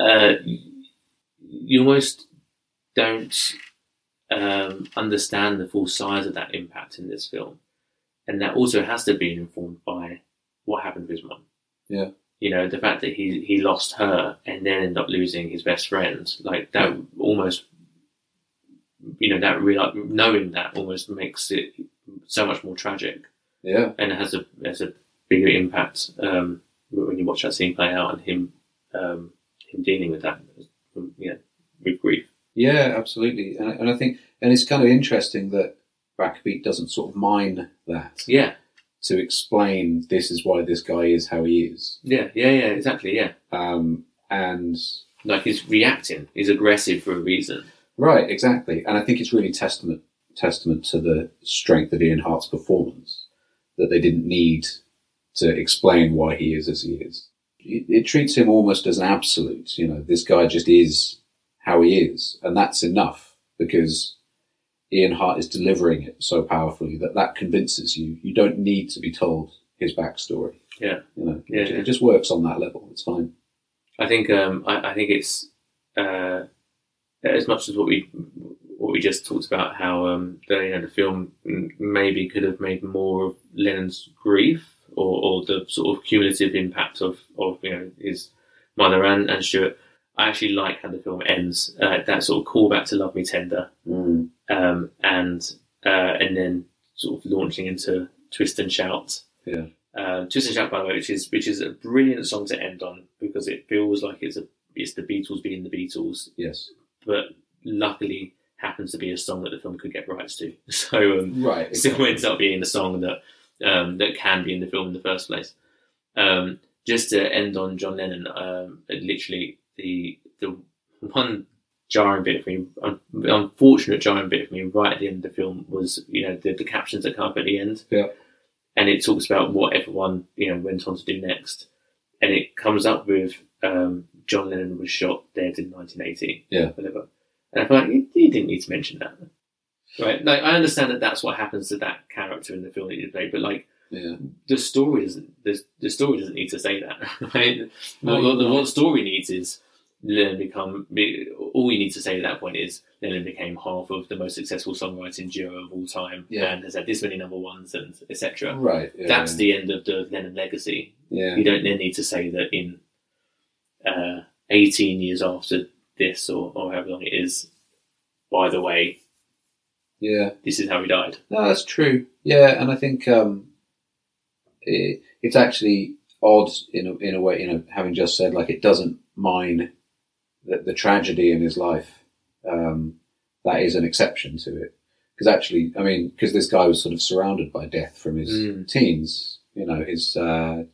Uh, you almost don't um, understand the full size of that impact in this film, and that also has to be informed by what happened to his mum. Yeah. You know, the fact that he he lost her and then ended up losing his best friend, like that, almost. You know that real knowing that almost makes it so much more tragic Yeah. and it has a has a bigger impact um, when you watch that scene play out and him um, him dealing with that, you know, with grief. Yeah, absolutely. And, and I think, and it's kind of interesting that Backbeat doesn't sort of mine that Yeah, to explain this is why this guy is how he is. yeah, yeah, yeah, exactly. Yeah, Um, and like he's reacting. He's aggressive for a reason. right, exactly. And I think it's really testament testament to the strength of Ian Hart's performance that they didn't need to explain why he is as he is. It, it treats him almost as an absolute. You know, this guy just is how he is, and that's enough because Ian Hart is delivering it so powerfully that that convinces you. You don't need to be told his backstory. Yeah, You know, Yeah, it, yeah. just works on that level. It's fine. I think um, I, I think it's uh, as much as what we what we just talked about how um, the, you know, the film maybe could have made more of Lennon's grief or, or the sort of cumulative impact of, of you know his mother and, and Stuart. I actually like how the film ends. Uh, that sort of callback to "Love Me Tender," Mm. um, and uh, and then sort of launching into "Twist and Shout." Yeah. Uh, Twist and Shout, by the way, which is which is a brilliant song to end on because it feels like it's a it's the Beatles being the Beatles, Yes. but luckily happens to be a song that the film could get rights to. So um, Right. still ends up being the song that um, that can be in the film in the first place. Um, just to end on John Lennon, um, literally the the one jarring bit for me, un- unfortunate jarring bit for me, right at the end of the film was you know the, the captions that come up at the end, Yeah. and it talks about what everyone you know went on to do next, and it comes up with um, John Lennon was shot dead in 1980, Yeah. whatever, and I feel like you, you didn't need to mention that. Right, like I understand that that's what happens to that character in the film that you play, but like Yeah. the story doesn't the, the story doesn't need to say that. Right? No, what, you're what the story needs is Lennon become. All you need to say at that point is Lennon became half of the most successful songwriting duo of all time, Yeah. and has had this many number ones and etc. Right. Yeah, That's the end of the Lennon legacy. Yeah. You don't then need to say that in uh, 18 years after this, or, or however long it is. By the way, Yeah. this is how he died. No, that's true. Yeah, and I think um, it, it's actually odd in a, in a way. You know, having just said like it doesn't mine the, the tragedy in his life. Um, that is an exception to it because actually, I mean, because this guy was sort of surrounded by death from his Mm. teens. You know, his uh,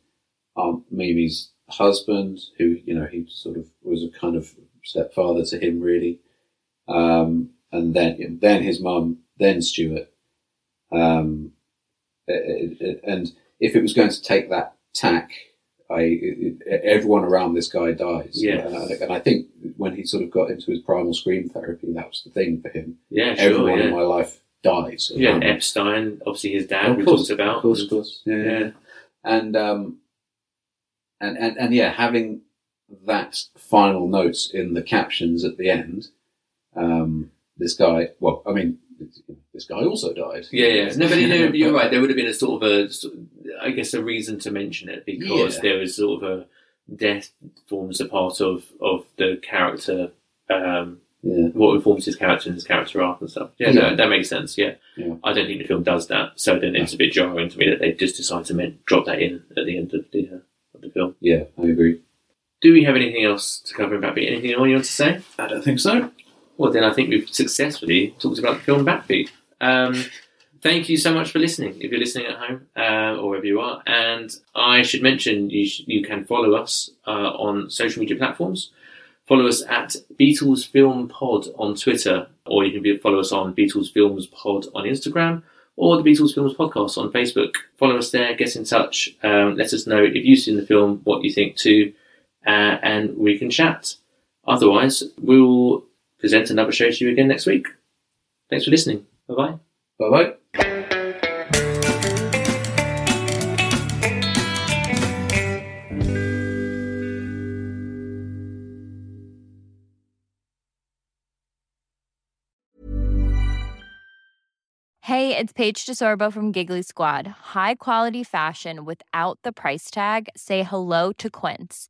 aunt Mimi's husband, who you know he sort of was a kind of stepfather to him, really. Um, and then then his mum, then Stuart. Um, it- it- and if it was going to take that tack, I it, everyone around this guy dies. Yes. and, I, and I think when he sort of got into his primal scream therapy, that was the thing for him. Yeah, sure. Everyone yeah. in my life dies. yeah. Epstein, obviously his dad, Of we course, talked about. Of course, of course. Yeah, yeah. Yeah. And um, and and and yeah, having that final notes in the captions at the end. Um, this guy, well, I mean, this guy also died. Yeah, yeah. No, but you know, you're right. There would have been a sort of a, I guess, a reason to mention it because Yeah. there was sort of a death forms a part of of the character. Um, Yeah. what informs his character and his character arc and stuff. Yeah, Yeah. No, that makes sense. Yeah. Yeah. I don't think the film does that, so then it's a bit jarring to me that they just decide to men- drop that in at the end of the uh, of the film. Yeah, I agree. Do we have anything else to cover about Backbeat? Anything more you want to say? I don't think so. Well, then I think we've successfully talked about the film Backbeat. Um, thank you so much for listening. If you're listening at home uh, or wherever you are, and I should mention you sh- you can follow us uh, on social media platforms. Follow us at Beatles Film Pod on Twitter, or you can follow us on Beatles Films Pod on Instagram, or the Beatles Films Podcast on Facebook. Follow us there, get in touch, um, let us know if you've seen the film, what you think too, uh, and we can chat. Otherwise, we'll present another show to you again next week. Thanks for listening. Bye bye. Bye bye. Hey, it's Paige DeSorbo from Giggly Squad. High quality fashion without the price tag. Say hello to Quince.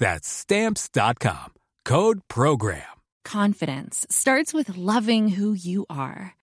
That's stamps.com. Code program. Confidence starts with loving who you are.